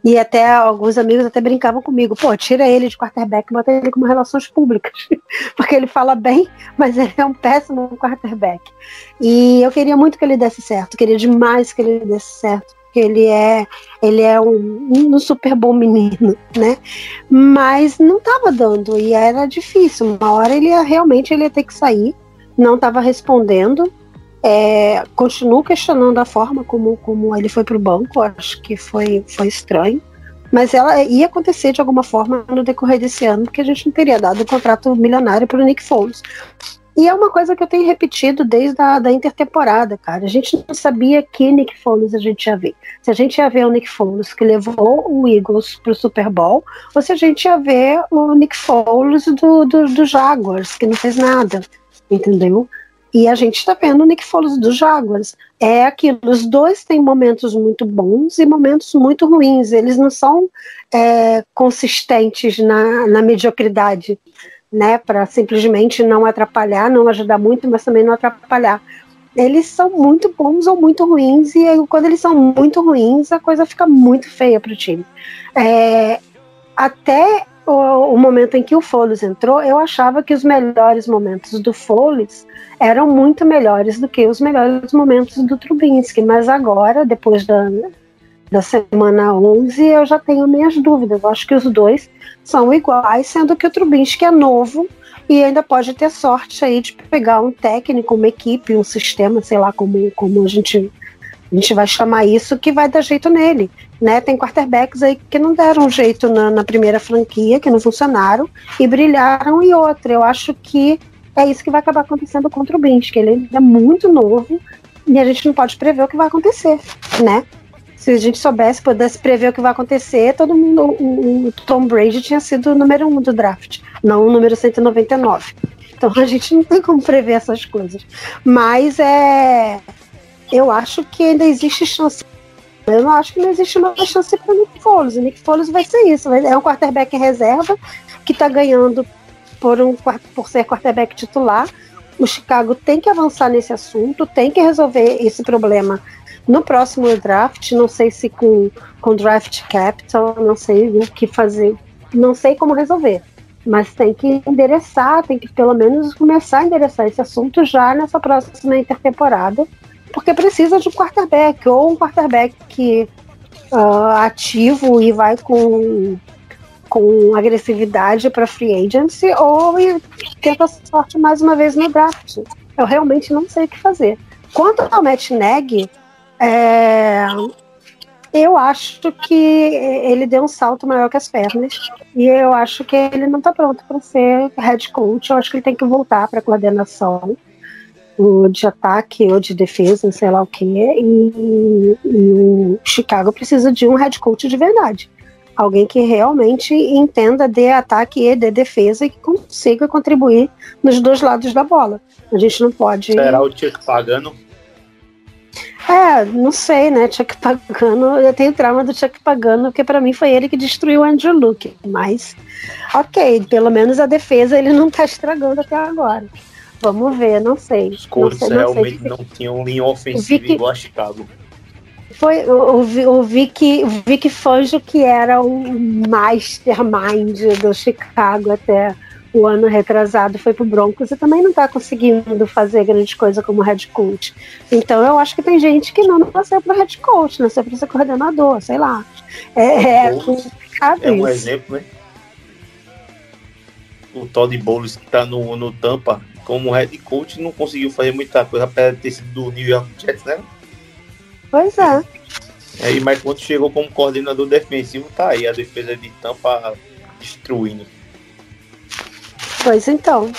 E até alguns amigos até brincavam comigo, pô, tira ele de quarterback e bota ele como relações públicas. Porque ele fala bem, mas ele é um péssimo quarterback. E eu queria muito que ele desse certo, queria demais que ele desse certo ele é ele é um, um super bom menino, né? Mas não estava dando e era difícil. Uma hora ele ia, realmente ele ia ter que sair, não estava respondendo. É, continuo questionando a forma como, como ele foi para o banco, acho que foi, foi estranho. Mas ela ia acontecer de alguma forma no decorrer desse ano, porque a gente não teria dado o contrato milionário para o Nick Foles. E é uma coisa que eu tenho repetido desde a da intertemporada, cara. A gente não sabia que Nick Foles a gente ia ver. Se a gente ia ver o Nick Foles que levou o Eagles pro Super Bowl, ou se a gente ia ver o Nick Foles do, do, do Jaguars, que não fez nada, entendeu? E a gente está vendo o Nick Foles do Jaguars. É aquilo, os dois têm momentos muito bons e momentos muito ruins. Eles não são é, consistentes na, na mediocridade né, para simplesmente não atrapalhar, não ajudar muito, mas também não atrapalhar. Eles são muito bons ou muito ruins, e aí, quando eles são muito ruins, a coisa fica muito feia para o time. É, até o, o, momento em que o Foles entrou, eu achava que os melhores momentos do Foles eram muito melhores do que os melhores momentos do Trubinsky, mas agora, depois da, da semana 11, eu já tenho minhas dúvidas. Eu acho que os dois são iguais, sendo que o Trubinsky é novo e ainda pode ter sorte aí de pegar um técnico, uma equipe, um sistema, sei lá como, como a gente a gente vai chamar isso, que vai dar jeito nele. Né? Tem quarterbacks aí que não deram jeito na, na primeira franquia, que não funcionaram, e brilharam em outra. Eu acho que é isso que vai acabar acontecendo contra o Trubinsky. Ele é muito novo e a gente não pode prever o que vai acontecer, né? se a gente soubesse, pudesse prever o que vai acontecer, todo mundo, o, o Tom Brady tinha sido o número um do draft, não o número 199. Então a gente não tem como prever essas coisas. Mas é. Eu acho que ainda existe chance. Eu não acho que não existe uma chance para o Nick Foles. O Nick Foles vai ser isso. É um quarterback em reserva que está ganhando por, um, por ser quarterback titular. O Chicago tem que avançar nesse assunto, tem que resolver esse problema no próximo draft, não sei se com, com draft capital, não sei o que fazer, não sei como resolver. Mas tem que endereçar, tem que pelo menos começar a endereçar esse assunto já nessa próxima intertemporada, porque precisa de um quarterback, ou um quarterback que, uh, ativo e vai com, com agressividade para free agency, ou tenta sorte mais uma vez no draft. Eu realmente não sei o que fazer. Quanto ao Matt Neg, é, eu acho que ele deu um salto maior que as pernas. E eu acho que ele não está pronto para ser head coach. Eu acho que ele tem que voltar para coordenação de ataque ou de defesa, sei lá o que. E, e o Chicago precisa de um head coach de verdade. Alguém que realmente entenda de ataque e de defesa e que consiga contribuir nos dois lados da bola. A gente não pode. Será o Chuck Pagano? É, não sei, né? Chuck Pagano, eu tenho trauma do Chuck Pagano, porque para mim foi ele que destruiu o Andrew Luke. Mas, ok, pelo menos a defesa ele não tá estragando até agora. Vamos ver, não sei. Os Colts realmente não, não tinham linha ofensiva Vic, igual a Chicago. Foi o, o, o, Vic, o Vic Fangio que era o mastermind do Chicago até o ano retrasado foi pro Broncos e também não está conseguindo fazer grande coisa como head coach. Então eu acho que tem gente que não nasceu para head coach, nasceu para ser coordenador, sei lá. É, é complicado É um exemplo, né? O Todd Bowles que está no, no Tampa como head coach não conseguiu fazer muita coisa, apesar de ter sido do New York Jets, né? Pois é. Aí, mas quando chegou como coordenador defensivo, tá aí a defesa de Tampa destruindo. Pois então.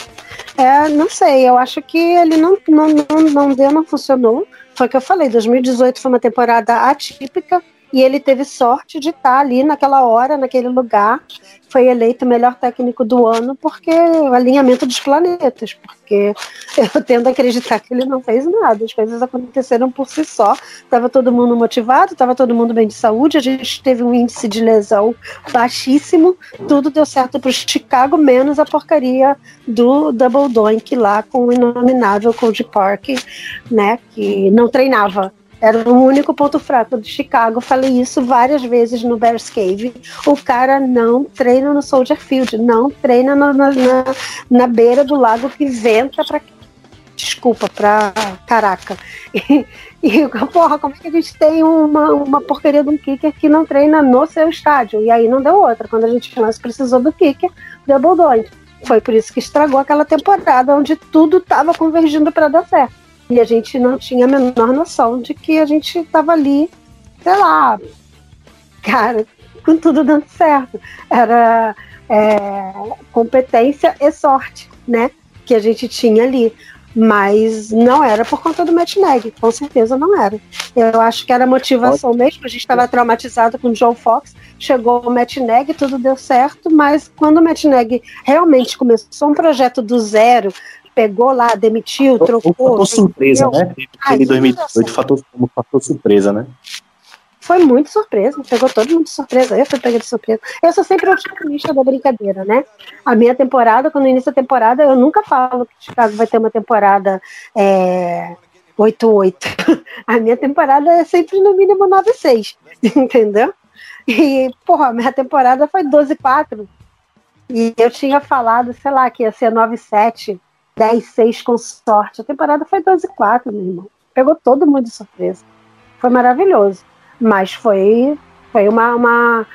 É, não sei, eu acho que ele não, não, não, não deu, não funcionou. Foi o que eu falei, 2018 foi uma temporada atípica e ele teve sorte de estar ali naquela hora, naquele lugar. Foi eleito o melhor técnico do ano porque o alinhamento dos planetas, porque eu tendo a acreditar que ele não fez nada, as coisas aconteceram por si só. Estava todo mundo motivado, estava todo mundo bem de saúde, a gente teve um índice de lesão baixíssimo, tudo deu certo para o Chicago, menos a porcaria do Double Doink lá com o inominável Cody Park, né, que não treinava era o único ponto fraco de Chicago. Falei isso várias vezes no Bears Cave. O cara não treina no Soldier Field, não treina na, na, na beira do lago que venta para desculpa, pra caraca. E, e, porra, como é que a gente tem uma, uma porcaria de um kicker que não treina no seu estádio? E aí não deu outra. Quando a gente mais precisou do kicker, deu Boldon. Foi por isso que estragou aquela temporada onde tudo estava convergindo para dar certo. E a gente não tinha a menor noção de que a gente estava ali, sei lá, cara, com tudo dando certo. Era é, competência e sorte, né? Que a gente tinha ali. Mas não era por conta do Matt Neg, com certeza não era. Eu acho que era motivação mesmo, a gente estava traumatizado com o John Fox, chegou o Matt Neg, tudo deu certo, mas quando o Matt Neg realmente começou um projeto do zero, pegou lá, demitiu, trocou. O fator surpresa, né? Aquele 2018 fator, fator surpresa, né? Foi muito surpresa, pegou todo mundo de surpresa. Eu fui pega de surpresa. Eu sou sempre otimista da brincadeira, né? A minha temporada, quando inicia a temporada, eu nunca falo que Chicago vai ter uma temporada é, 8-8. A minha temporada é sempre no mínimo 9-6, entendeu? E, porra, a minha temporada foi 12-4. E eu tinha falado, sei lá, que ia ser 9-7. 10-6 com sorte. A temporada foi 12-4, meu irmão. Pegou todo mundo de surpresa. Foi maravilhoso. Mas foi, foi uma, uma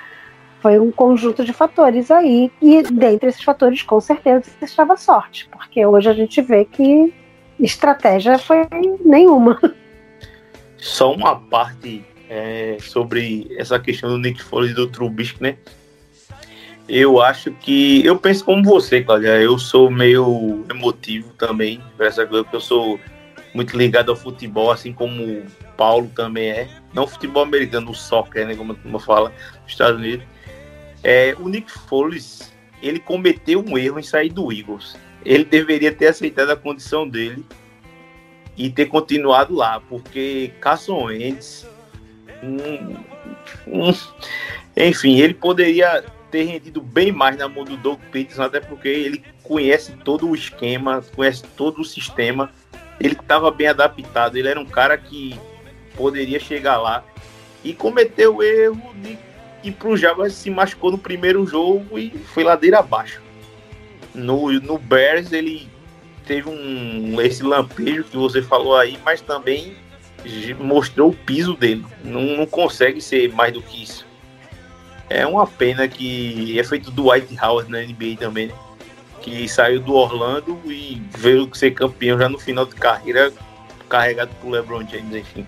foi um conjunto de fatores aí. E dentre esses fatores, com certeza, estava sorte. Porque hoje a gente vê que estratégia foi nenhuma. Só uma parte é, sobre essa questão do Nick Foles e do Trubisky, né? Eu acho que. Eu penso como você, Cláudia. Eu sou meio emotivo também, essa coisa, porque eu sou muito ligado ao futebol, assim como o Paulo também é. Não futebol americano, o soccer, né? Como, como fala, nos Estados Unidos. É, o Nick Foles, ele cometeu um erro em sair do Eagles. Ele deveria ter aceitado a condição dele e ter continuado lá, porque Carson Wentz. Hum, hum, enfim, ele poderia ter rendido bem mais na mão do Doug Peterson, até porque ele conhece todo o esquema, conhece todo o sistema. Ele estava bem adaptado, ele era um cara que poderia chegar lá e cometeu o erro de ir para o Jaguars se machucou no primeiro jogo e foi ladeira abaixo. No, no Bears ele teve um esse lampejo que você falou aí, mas também mostrou o piso dele. Não, não consegue ser mais do que isso. É uma pena que é feito do White House na NBA também, né? Que saiu do Orlando e veio ser campeão já no final de carreira, carregado por LeBron James, enfim.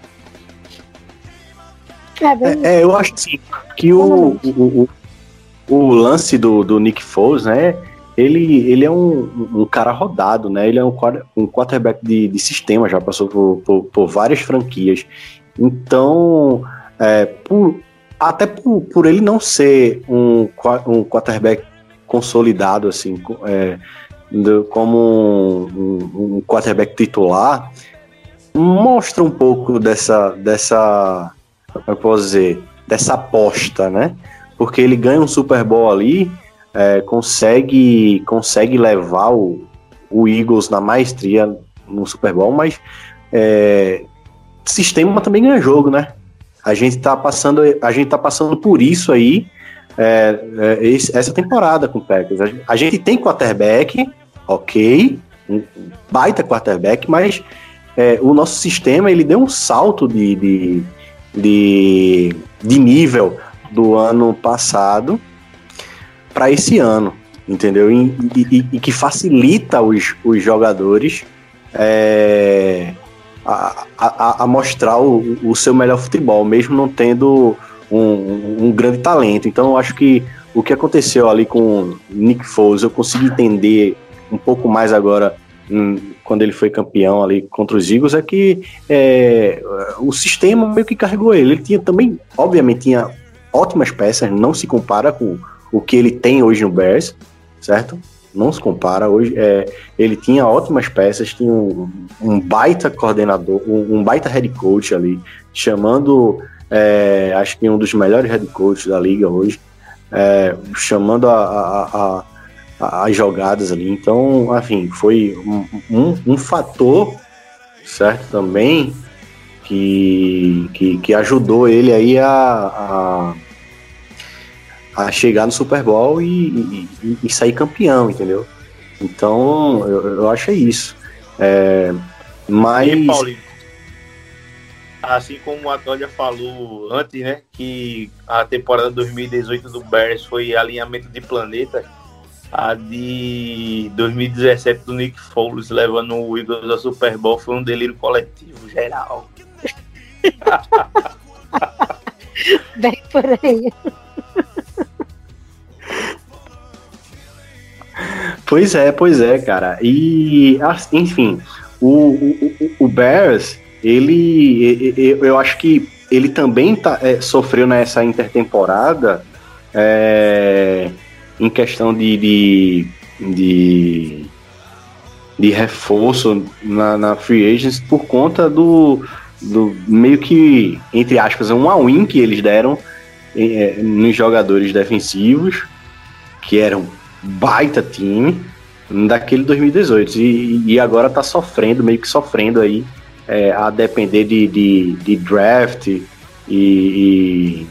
É, é, eu acho assim, que o, o, o, o, lance do, do Nick Foles, né? Ele, ele é um, um cara rodado, né? Ele é um, um quarterback de, de sistema, já passou por, por, por várias franquias. Então, é, por, até por, por ele não ser um, um quarterback consolidado, assim, é, como um, um, quarterback titular, mostra um pouco dessa, dessa, como eu posso dizer, dessa aposta, né? Porque ele ganha um Super Bowl ali, é, consegue, consegue levar o, o Eagles na maestria no Super Bowl, mas é, sistema também ganha jogo, né? A gente está passando, a gente tá passando por isso aí é, é, essa temporada com o Packers. A, a, gente tem quarterback, ok, um baita quarterback, mas é, o nosso sistema ele deu um salto de, de, de, de nível do ano passado para esse ano, entendeu? E, e, e, que facilita os, os jogadores é, a, a, mostrar o, o, seu melhor futebol, mesmo não tendo um, um, grande talento. Então eu acho que o que aconteceu ali com Nick Foles, eu consigo entender um pouco mais agora hum, quando ele foi campeão ali contra os Eagles, é que é, o sistema meio que carregou ele. Ele tinha também, obviamente, tinha ótimas peças, não se compara com o que ele tem hoje no Bears, certo? Não se compara. Hoje é, ele tinha ótimas peças, tinha um, um baita coordenador, um, um, baita head coach ali, chamando, é, acho que um dos melhores head coaches da liga hoje, é, chamando a, a, a, as jogadas ali. Então, enfim, foi um, um, um fator, certo? Também que, que, que ajudou ele aí a, a chegar no Super Bowl e, e, e sair campeão, entendeu? Então, eu, eu acho é isso. É, mas. E, Paulinho, assim como a Tolia falou antes, né? Que a temporada 2018 do Bears foi alinhamento de planeta. A de 2017 do Nick Foles levando o Eagles ao Super Bowl foi um delírio coletivo geral. Bem por aí. Pois é, pois é, cara. E, enfim, o, o, o Bears, ele, eu acho que ele também tá, é, sofreu nessa intertemporada é, em questão de, de, de, de reforço na, na Free Agents por conta do, do meio que, entre aspas, um all-in que eles deram é, nos jogadores defensivos, que eram baita time daquele 2018 e, e agora tá sofrendo, meio que sofrendo aí é, a depender de, de, de draft e,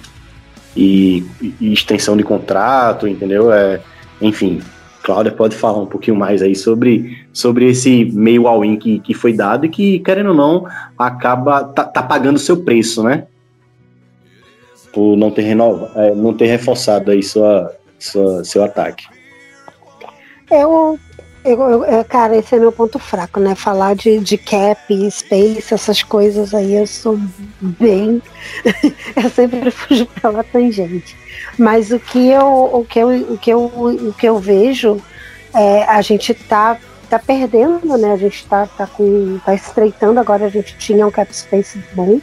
e, e, extensão de contrato, entendeu? É, enfim, Cláudia pode falar um pouquinho mais aí sobre, sobre esse meio all-in que, que foi dado e que, querendo ou não, acaba tá, tá pagando seu preço, né? Por não ter renovado, é, não ter reforçado aí sua, sua, seu ataque. Eu, eu, eu, é, cara, esse é meu ponto fraco, né? Falar de, de cap, space, essas coisas aí, eu sou bem. eu sempre fujo pela tangente. Mas o que eu, o que eu, o que eu, o que eu vejo é a gente tá, tá perdendo, né? A gente tá, tá, com, tá estreitando agora, a gente tinha um cap space bom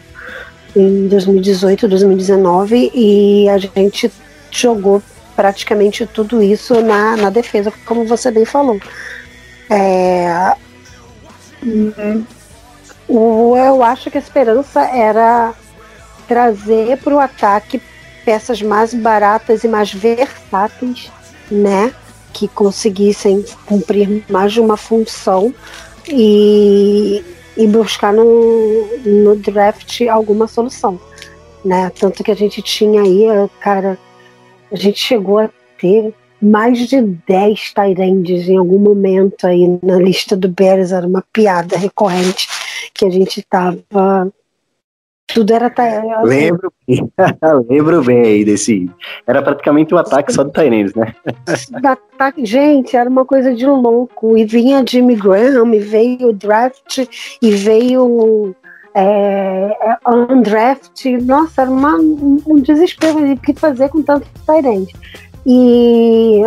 em 2018, 2019 e a gente jogou praticamente tudo isso na, na defesa, como você bem falou. É, o, eu acho que a esperança era trazer para o ataque peças mais baratas e mais versáteis, né? Que conseguissem cumprir mais de uma função e, e buscar no, no draft alguma solução, né? Tanto que a gente tinha aí, cara, a gente chegou a ter mais de 10 Tyrands em algum momento aí na lista do Bears, era uma piada recorrente que a gente tava. Tudo era Tyrande. Lembro, lembro bem aí desse. Era praticamente um ataque só do Tyrands, né? gente, era uma coisa de louco. E vinha Jimmy Graham, e veio o draft, e veio é, é, undraft, nossa, era uma, um desespero de o que fazer com tanto Tyrande. E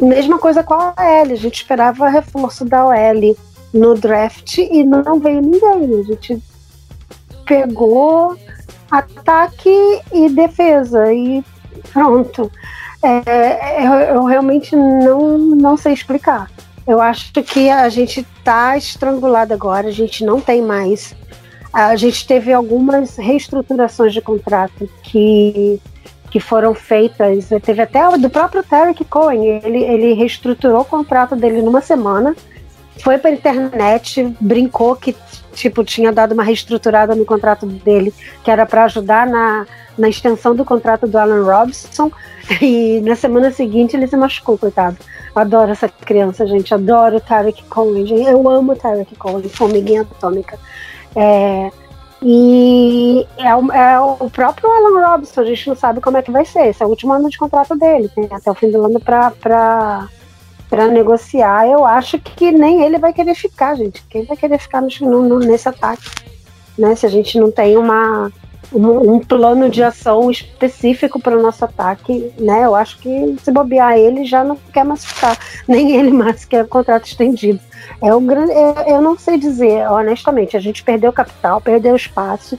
mesma coisa com a OL, a gente esperava reforço da OL no draft e não veio ninguém. A gente pegou ataque e defesa e pronto. É, eu, eu, realmente não, não sei explicar. Eu acho que a gente está estrangulado agora, a gente não tem mais a gente teve algumas reestruturações de contrato que, que foram feitas. Teve até do próprio Tarek Cohen, ele, ele reestruturou o contrato dele numa semana, foi para a internet, brincou que tipo tinha dado uma reestruturada no contrato dele, que era para ajudar na, na extensão do contrato do Alan Robson. E na semana seguinte ele se machucou, coitado. Adoro essa criança, gente. Adoro o Tarek Cohen. Eu amo o Tarek Cohen, formiguinha atômica. É, e é o, é o, próprio Alan Robson, a gente não sabe como é que vai ser. Esse é o último ano de contrato dele, tem até o fim do ano para negociar. Eu acho que nem ele vai querer ficar, gente. Quem vai querer ficar no, no, nesse ataque? Né? Se a gente não tem uma, um, um plano de ação específico para o nosso ataque, né? Eu acho que se bobear ele já não quer mais ficar, nem ele mais quer contrato estendido. É o grande, é, eu não sei dizer, honestamente, a gente perdeu capital, perdeu espaço,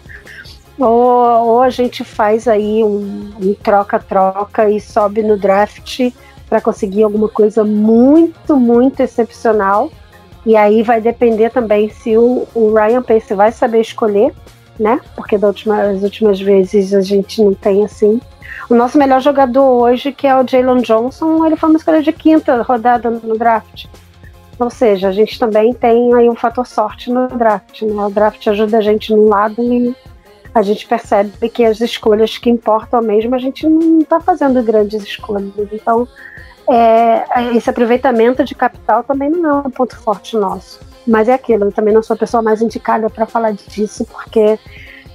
ou, ou a gente faz aí um troca-troca um e sobe no draft para conseguir alguma coisa muito, muito excepcional. E aí vai depender também se o, o Ryan Pace vai saber escolher né? Porque das última, últimas vezes a gente não tem assim. O nosso melhor jogador hoje, que é o Jalen Johnson, ele foi uma escolha de quinta rodada no draft. Ou seja, a gente também tem aí um fator sorte no draft, né? O draft ajuda a gente num lado e a gente percebe que as escolhas que importam mesmo, a gente não está fazendo grandes escolhas. Então, é, esse aproveitamento de capital também não é um ponto forte nosso. Mas é aquilo, eu também não sou a pessoa mais indicada para falar disso, porque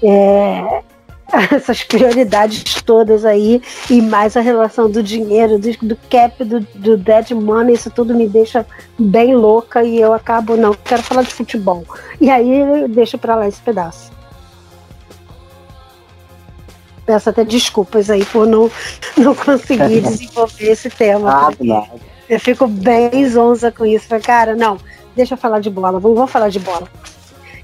é, essas prioridades todas aí, e mais a relação do dinheiro, do, do cap, do, do dead money, isso tudo me deixa bem louca e eu acabo, não, quero falar de futebol. E aí deixo para lá esse pedaço. Peço até desculpas aí por não, não conseguir desenvolver esse tema. Nada. Eu fico bem zonza com isso. Cara, não, Deixa eu falar de bola. Vamos, falar de bola.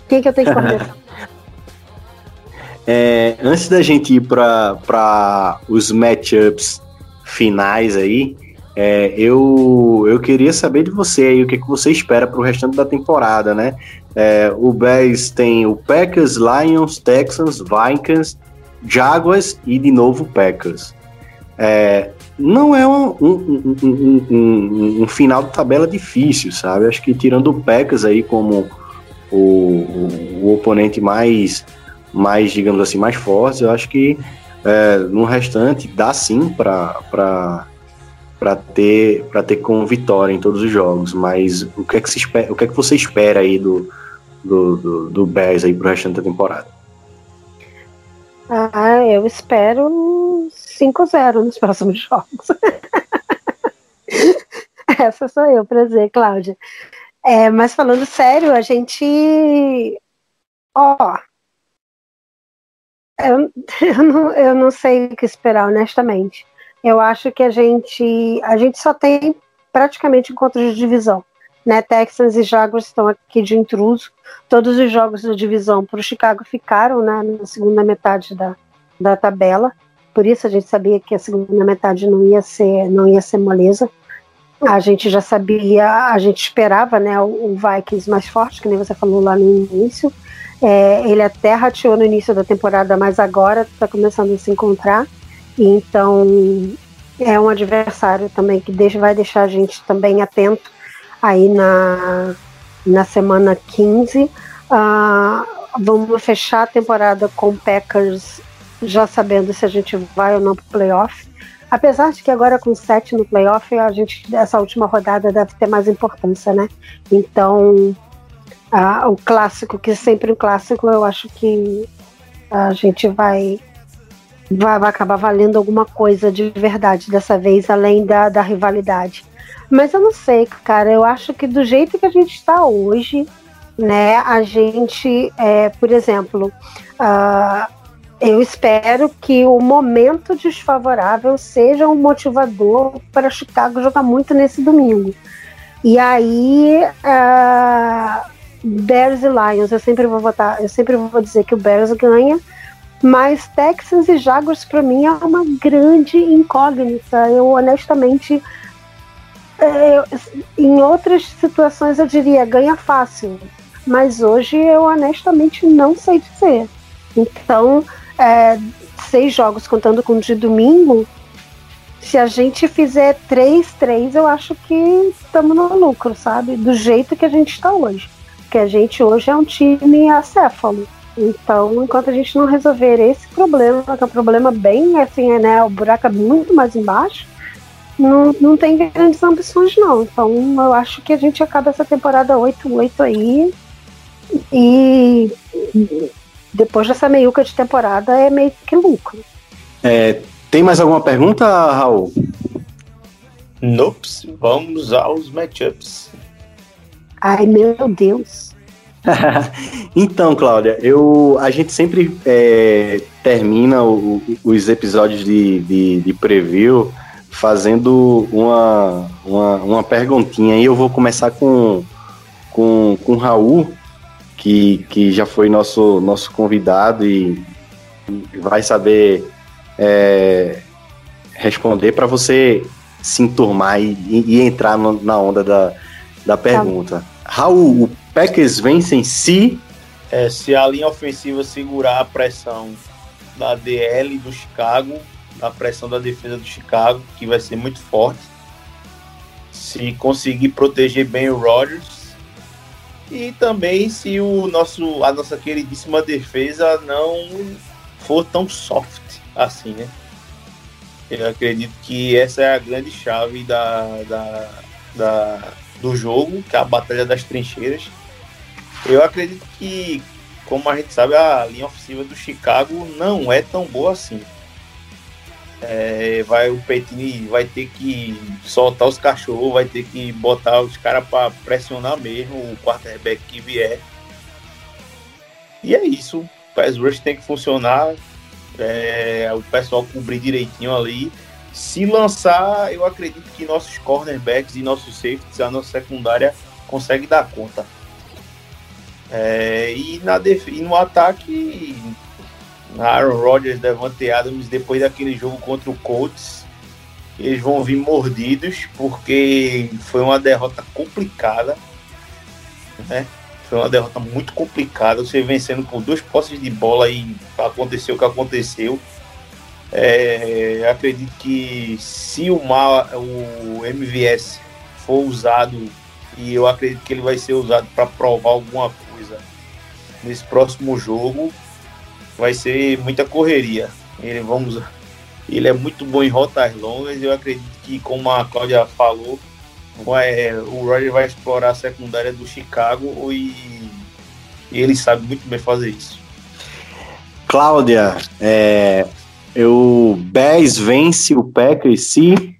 Quem que eu tenho que começar? é, antes da gente ir para os matchups finais aí, é, eu, eu queria saber de você aí o que, que você espera para o restante da temporada, né? É, o Bears tem o Packers, Lions, Texans, Vikings, Jaguars e de novo Packers. É, não é um, um, um, um, final de tabela difícil, sabe? Acho que tirando o Packers aí como o, o, o, oponente mais, mais, digamos assim, mais forte, eu acho que é, no restante dá sim para para ter para ter com vitória em todos os jogos, mas o que é que, se espera, o que, é que você espera aí do, do, do, do Bears aí pro restante da temporada? Ah, eu espero 5-0 nos próximos jogos. Essa sou eu, prazer, Cláudia. É, mas falando sério, a gente. Ó. Eu, eu, não, eu não sei o que esperar, honestamente. Eu acho que a gente. A gente só tem praticamente encontros de divisão. Né? Texans e Jaguars estão aqui de intruso. Todos os jogos da divisão para o Chicago ficaram né, na segunda metade da, da tabela. Por isso a gente sabia que a segunda metade não ia ser, não ia ser moleza. A gente já sabia, a gente esperava, né, o, o Vikings mais forte, que nem você falou lá no início. É, ele até rateou no início da temporada, mas agora está começando a se encontrar. Então é um adversário também que deixa, vai deixar a gente também atento aí na, na semana 15. Uh, ah, vamos fechar a temporada com Packers já sabendo se a gente vai ou não para o playoff. Apesar de que agora com sete no playoff, a gente essa última rodada deve ter mais importância, né? Então, a, o clássico, que é sempre um clássico, eu acho que a gente vai, vai, vai acabar valendo alguma coisa de verdade dessa vez, além da, da rivalidade. Mas eu não sei, cara. Eu acho que do jeito que a gente está hoje, né? A gente, é, por exemplo, uh, eu espero que o momento desfavorável seja um motivador para Chicago jogar muito nesse domingo. E aí, uh, Bears e Lions, eu sempre vou votar, eu sempre vou dizer que o Bears ganha, mas Texans e Jaguars para mim é uma grande incógnita. Eu honestamente, eu, em outras situações eu diria ganha fácil, mas hoje eu honestamente não sei dizer. Então, é, seis jogos contando com o de domingo, se a gente fizer três, três, eu acho que estamos no lucro, sabe? Do jeito que a gente está hoje. Porque a gente hoje é um time acéfalo. Então, enquanto a gente não resolver esse problema, que é um problema bem assim, né? O buraco é muito mais embaixo, não, não tem grandes ambições, não. Então, eu acho que a gente acaba essa temporada 8-8 aí. E depois dessa meiuca de temporada é meio que lucro. É, tem mais alguma pergunta, Raul? Nope, vamos aos matchups. Ai, meu Deus. então, Cláudia, eu, a gente sempre é, termina o, os episódios de, de, de, preview fazendo uma, uma, uma perguntinha. E eu vou começar com, com, com o Raul, que, que já foi nosso, nosso convidado e vai saber é, responder para você se enturmar e, e entrar no, na onda da, da pergunta. Tá. Raul, o Packers vencem se. É, se a linha ofensiva segurar a pressão da DL do Chicago, a pressão da defesa do Chicago, que vai ser muito forte. Se conseguir proteger bem o Rodgers. E também se o nosso, a nossa queridíssima defesa não for tão soft assim, né? Eu acredito que essa é a grande chave da, da, da, do jogo, que é a batalha das trincheiras. Eu acredito que, como a gente sabe, a linha ofensiva do Chicago não é tão boa assim. É, vai o Petini vai ter que soltar os cachorros, vai ter que botar os caras para pressionar mesmo o quarterback que vier. E é isso. O pass rush tem que funcionar é, o pessoal cobrir direitinho ali. Se lançar, eu acredito que nossos cornerbacks e nossos safeties, a nossa secundária, consegue dar conta. É, e, na def e no ataque, Aaron Rodgers, Devante Adams, depois daquele jogo contra o Colts, eles vão vir mordidos, porque foi uma derrota complicada. Né? Foi uma derrota muito complicada. Você vencendo com duas posses de bola e aconteceu o que aconteceu. É, acredito que se o, mal, o MVS for usado, e eu acredito que ele vai ser usado para provar alguma coisa nesse próximo jogo, vai ser muita correria. Ele, vamos, ele é muito bom em rotas longas. Eu acredito que, como a Cláudia falou, é, o Roger vai explorar a secundária do Chicago e, e ele sabe muito bem fazer isso. Cláudia, é, o Bears vence o Packers se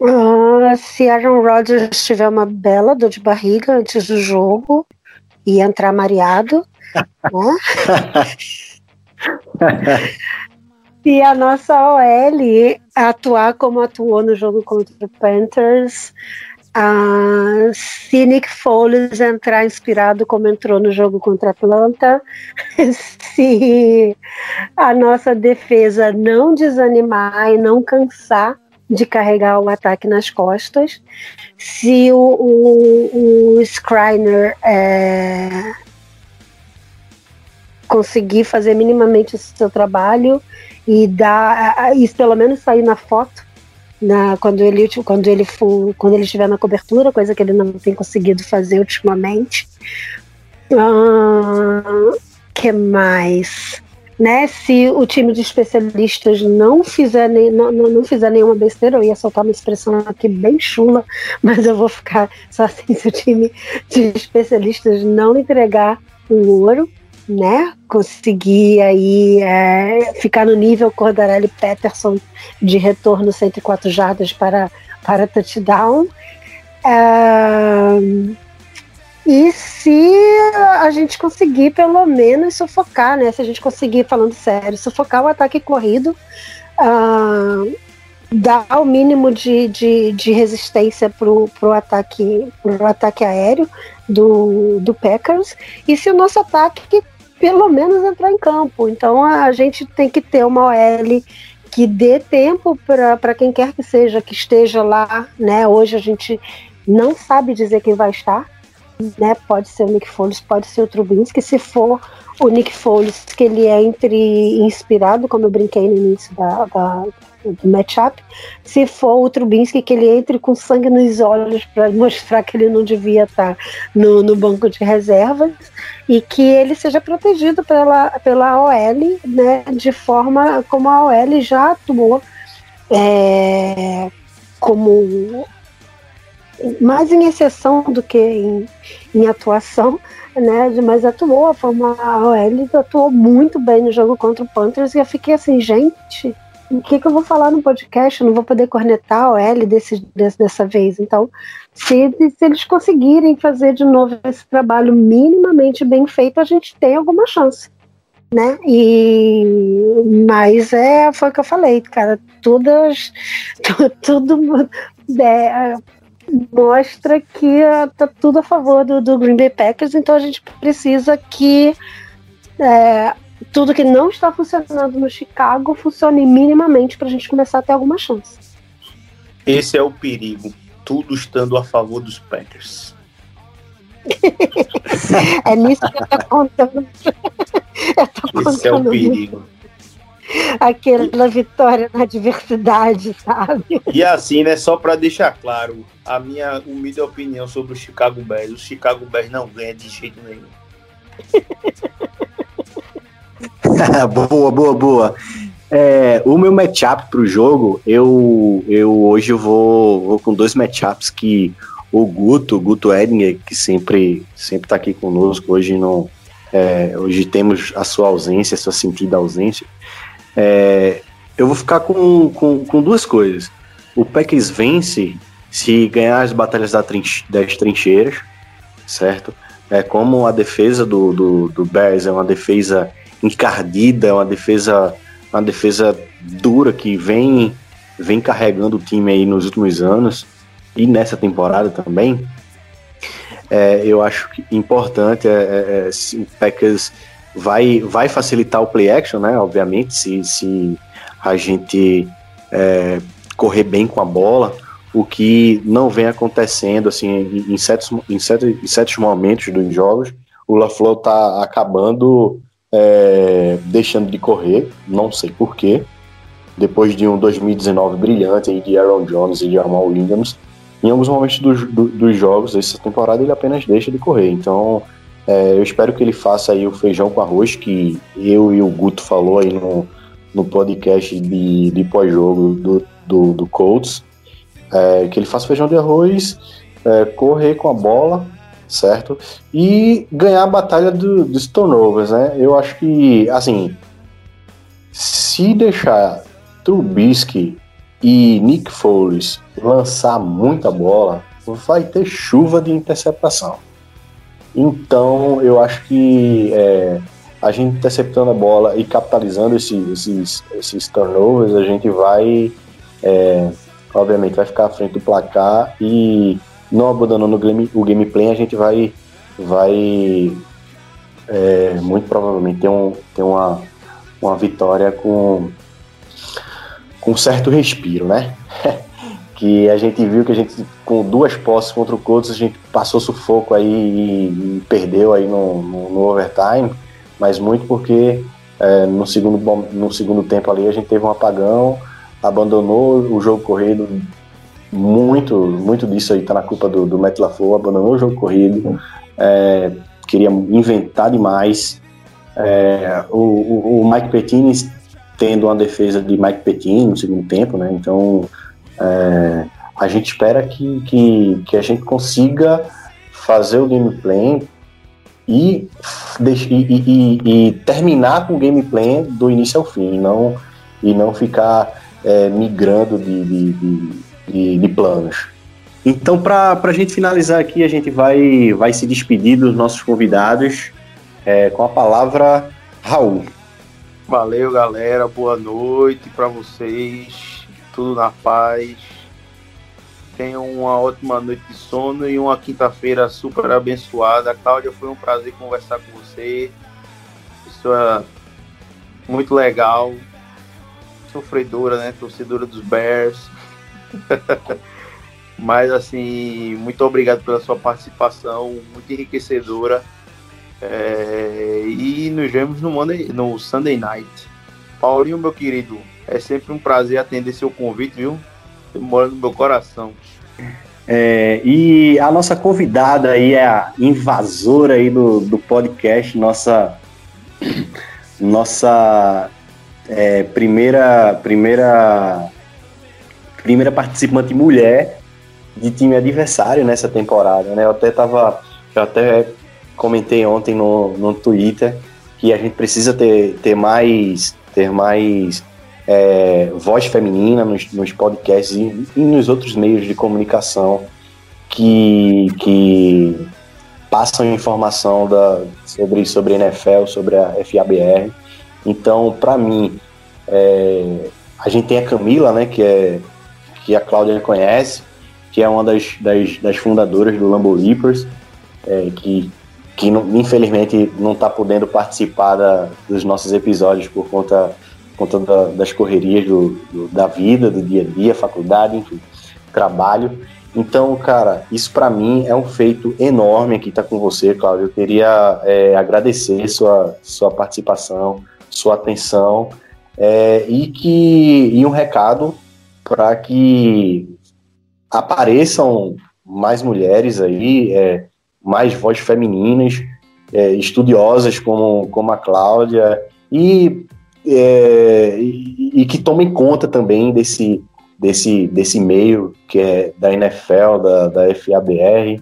uh, se Aaron Rodgers tiver uma bela dor de barriga antes do jogo e entrar mareado, né? se a nossa OL atuar como atuou no jogo contra o Panthers, se Nick Foles entrar inspirado como entrou no jogo contra a Atlanta, se a nossa defesa não desanimar e não cansar de carregar o ataque nas costas, se o, o, o é, conseguir fazer minimamente o seu trabalho e dar, e pelo menos sair na foto na, quando ele quando ele for, quando ele estiver na cobertura, coisa que ele não tem conseguido fazer ultimamente. Uh, que mais? Né, se o time de especialistas não fizer, nem, não, não, fizer nenhuma besteira, eu ia soltar uma expressão aqui bem chula, mas eu vou ficar só assim: se o time de especialistas não entregar o ouro, né? Conseguir aí é, ficar no nível Cordarelli Peterson de retorno 104 jardas para, para touchdown. É, e se a gente conseguir pelo menos sufocar, né? Se a gente conseguir, falando sério, sufocar o ataque corrido, uh, dar o mínimo de, de, de resistência para o ataque, pro ataque aéreo do, do Packers. E se o nosso ataque pelo menos entrar em campo. Então a gente tem que ter uma OL que dê tempo para quem quer que seja que esteja lá, né? Hoje a gente não sabe dizer quem vai estar, né? Pode ser o Nick Foles, pode ser o Trubinsky. Se for o Nick Foles, que ele é entre inspirado, como eu brinquei no início da, da do matchup, se for o Trubinsky, que ele entre com sangue nos olhos para mostrar que ele não devia estar no, no banco de reservas e que ele seja protegido pela, pela OL, né, de forma como a OL já atuou é, como mais em exceção do que em, em atuação, né? Mas atuou, a forma a OL atuou muito bem no jogo contra o Panthers e eu fiquei assim, gente, o que, que eu vou falar no podcast? Eu não vou poder cornetar o L desse, desse, dessa vez. Então, se, se eles conseguirem fazer de novo esse trabalho minimamente bem feito, a gente tem alguma chance. né? E mas é foi o que eu falei, cara, todas tudo é, mostra que tá tudo a favor do, do, Green Bay Packers, então a gente precisa que é, tudo que não está funcionando no Chicago funcione minimamente para a gente começar a ter alguma chance. Esse é o perigo, tudo estando a favor dos Packers. é nisso que eu tô contando. eu tô contando Esse é o perigo. Aquela vitória na diversidade, sabe? E assim, né, só para deixar claro, a minha humilde opinião sobre o Chicago Bears, o Chicago Bears não ganha de jeito nenhum. boa, boa, boa. É, o meu matchup pro jogo, eu, eu hoje eu vou, vou com dois matchups que o Guto, Guto Edinger, que sempre sempre está aqui conosco, hoje não é, hoje temos a sua ausência, a sua sentida ausência. É, eu vou ficar com, com, com, duas coisas. O Packers vence se ganhar as batalhas da trinche, das trincheiras, certo? É como a defesa do, do, do Bears é uma defesa encardida, é uma defesa uma defesa dura que vem vem carregando o time aí nos últimos anos e nessa temporada também, é, eu acho que importante é, é, é o Packers vai, vai facilitar o play action, né? Obviamente, se, se a gente é, correr bem com a bola, o que não vem acontecendo assim em, certos, em, certos, em certos momentos dos jogos, o LaFleur tá acabando é, deixando de correr, não sei porquê. Depois de um 2019 brilhante de Aaron Jones e de Jamal Williams, em alguns momentos dos, do, dos jogos dessa temporada ele apenas deixa de correr. Então é, eu espero que ele faça aí o feijão com arroz que eu e o Guto falou aí no, no podcast de, de pós-jogo do, do, do Colts. É, que ele faça feijão de arroz, é, correr com a bola, certo? E ganhar a batalha do, dos turnovers, né? Eu acho que, assim, se deixar Trubisky e Nick Foles lançar muita bola, vai ter chuva de interceptação. Então, eu acho que é, a gente interceptando a bola e capitalizando esses, esses, esses turnovers, a gente vai, é, obviamente, vai ficar à frente do placar e não abandonando o, game, o gameplay, a gente vai, vai é, muito provavelmente ter, um, ter uma, uma vitória com com certo respiro, né? que a gente viu que a gente, com duas posses contra o Colts, a gente passou sufoco aí e, e perdeu aí no, no, no, overtime, mas muito porque é, no, segundo, no segundo tempo ali a gente teve um apagão, abandonou o jogo corrido, muito, muito disso aí tá na culpa do, do Matt LaFleur, abandonou o jogo corrido, é, queria inventar demais, é, o, o, o Mike Pettine tendo uma defesa de Mike Pettine no segundo tempo, né? Então é, a gente espera que, que, que, a gente consiga fazer o gameplay e, e, e, e, terminar com o gameplay do início ao fim, e não, e não ficar é, migrando de, de, de, de, planos. Então, para a gente finalizar aqui, a gente vai, vai se despedir dos nossos convidados é, com a palavra Raul. Valeu, galera. Boa noite para vocês. Tudo na paz. Tenham uma ótima noite de sono e uma quinta-feira super abençoada. Cláudia, foi um prazer conversar com você. Isso é muito legal. Sofredora, né? Torcedora dos Bears. Mas, assim, muito obrigado pela sua participação, muito enriquecedora. É, e nos vemos no, Monday, no Sunday Night. Paulinho, meu querido, é sempre um prazer atender seu convite, viu? Você mora no meu coração. É, e a nossa convidada aí é a invasora aí do, do podcast, nossa nossa é, primeira primeira primeira participante mulher de time adversário nessa temporada, né? Eu até tava eu até comentei ontem no, no Twitter que a gente precisa ter, ter mais, ter mais é, voz feminina nos, nos podcasts e, e, nos outros meios de comunicação que, que passam informação da, sobre, sobre NFL, sobre a FABR. Então, para mim, é, a gente tem a Camila, né, que, é, que a Cláudia conhece, que é uma das, das, das fundadoras do Lambo Leapers, é, que, que não, infelizmente não está podendo participar da, dos nossos episódios por conta, por conta da, das correrias do, do, da vida, do dia a dia, faculdade, enfim, trabalho. Então, cara, isso para mim é um feito enorme aqui estar tá com você, Cláudio. Eu queria é, agradecer sua, sua participação, sua atenção é, e que e um recado para que apareçam mais mulheres aí, é, mais vozes femininas, é, estudiosas como, como a Cláudia e, é, e, e que tomem conta também desse desse, desse meio que é da NFL, da, da FABR,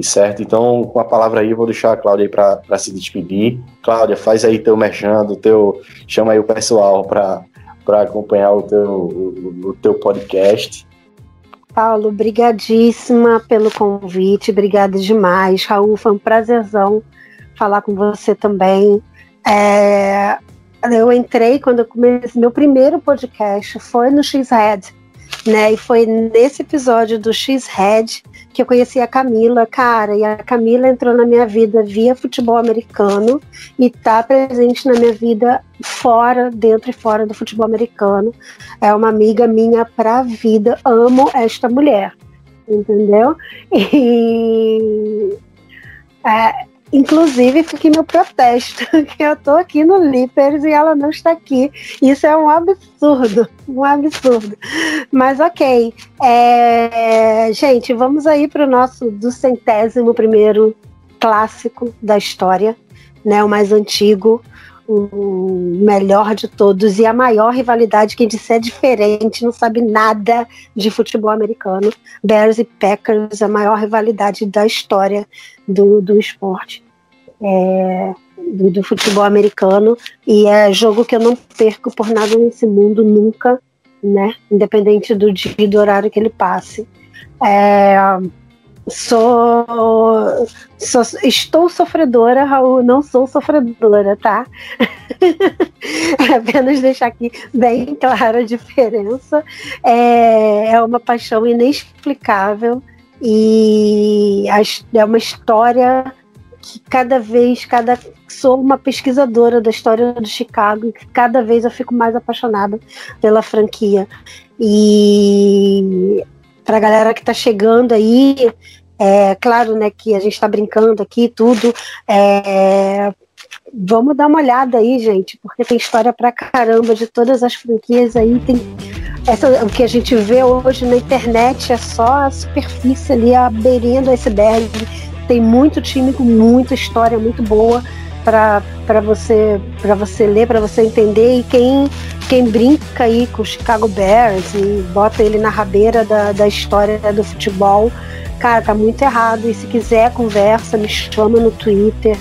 certo? Então, com a palavra aí, eu vou deixar a Cláudia aí para se despedir. Cláudia, faz aí teu mexendo, teu, chama aí o pessoal para acompanhar o teu, o, o teu podcast. Paulo, brigadíssima pelo convite, obrigada demais. Raul, foi um prazerzão falar com você também. É, eu entrei quando eu comecei, meu primeiro podcast foi no X-Head, né? E foi nesse episódio do X-Head que eu conheci a Camila, cara, e a Camila entrou na minha vida via futebol americano e tá presente na minha vida fora, dentro e fora do futebol americano. É uma amiga minha pra vida, amo esta mulher, entendeu? E é, Inclusive, fica meu protesto, que eu tô aqui no Lippers e ela não está aqui. Isso é um absurdo, um absurdo. Mas ok. É... Gente, vamos aí para o nosso do centésimo primeiro clássico da história, né? O mais antigo, o melhor de todos e a maior rivalidade. Quem disser diferente não sabe nada de futebol americano. Bears e Packers, a maior rivalidade da história do, do esporte é, do, do, futebol americano e é jogo que eu não perco por nada nesse mundo nunca, né? Independente do dia e do horário que ele passe. É, sou, sou, estou sofredora, Raul, não sou sofredora, tá? é apenas deixar aqui bem clara a diferença. É, é uma paixão inexplicável e é uma história que cada vez, cada sou uma pesquisadora da história do Chicago e cada vez eu fico mais apaixonada pela franquia. E para a galera que está chegando aí, é claro, né, que a gente está brincando aqui tudo, é, vamos dar uma olhada aí, gente, porque tem história pra caramba de todas as franquias aí, tem essa, o que a gente vê hoje na internet é só a superfície ali, a beirinha do iceberg tem muito time com muita história muito boa para você para você ler, para você entender. E quem, quem brinca aí com o Chicago Bears e bota ele na rabeira da, da história do futebol, cara, tá muito errado. E se quiser conversa, me chama no Twitter,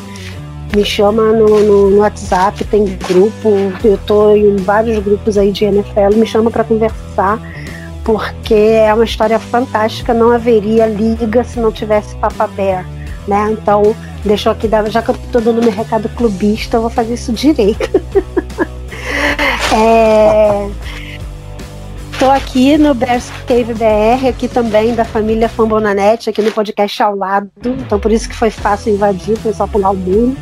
me chama no, no, no WhatsApp, tem grupo, eu tô em vários grupos aí de NFL, me chama para conversar porque é uma história fantástica, não haveria liga se não tive Papa Bear, né? Então, deixou aqui, já que eu tô dando meu recado clubista, eu vou fazer isso direito. é... Estou aqui no Bears Cave BR, aqui também da família Fambonanet, aqui no podcast ao lado, então por isso que foi fácil invadir, foi só pular o muro.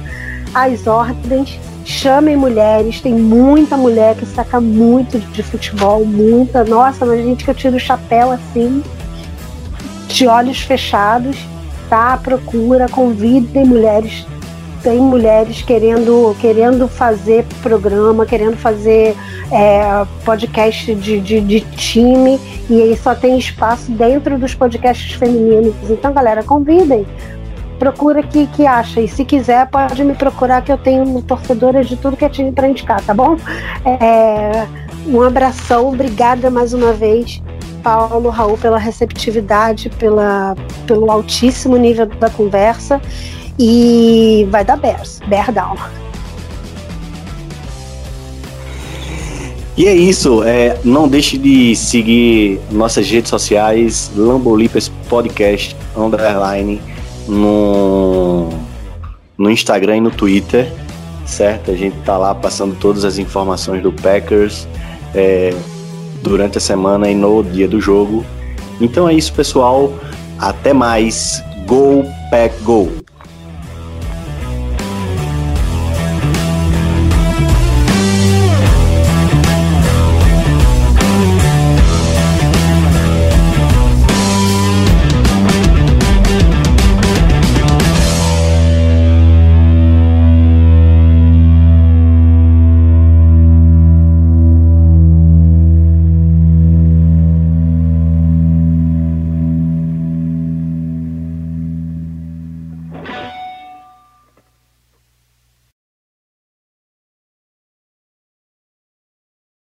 As ordens, chamem mulheres, tem muita mulher que saca muito de futebol, muita. Nossa, mas gente que eu tiro o chapéu assim, de olhos fechados, tá? Procura, convidem mulheres. Tem mulheres querendo, querendo fazer programa, querendo fazer é, podcast de, de, de time, e aí só tem espaço dentro dos podcasts femininos. Então, galera, convidem procura que, que acha. E se quiser, pode me procurar que eu tenho torcedora de tudo que é time para indicar, tá bom? É, um abração, obrigada mais uma vez, Paulo, Raul, pela receptividade, pela, pelo altíssimo nível da conversa. E vai dar Bears, Bear Down. E é isso. É, não deixe de seguir nossas redes sociais, Lambolipers Podcast, underline no, no Instagram e no Twitter, certo? A gente tá lá passando todas as informações do Packers é, durante a semana e no dia do jogo. Então é isso, pessoal. Até mais. Go Pack Go!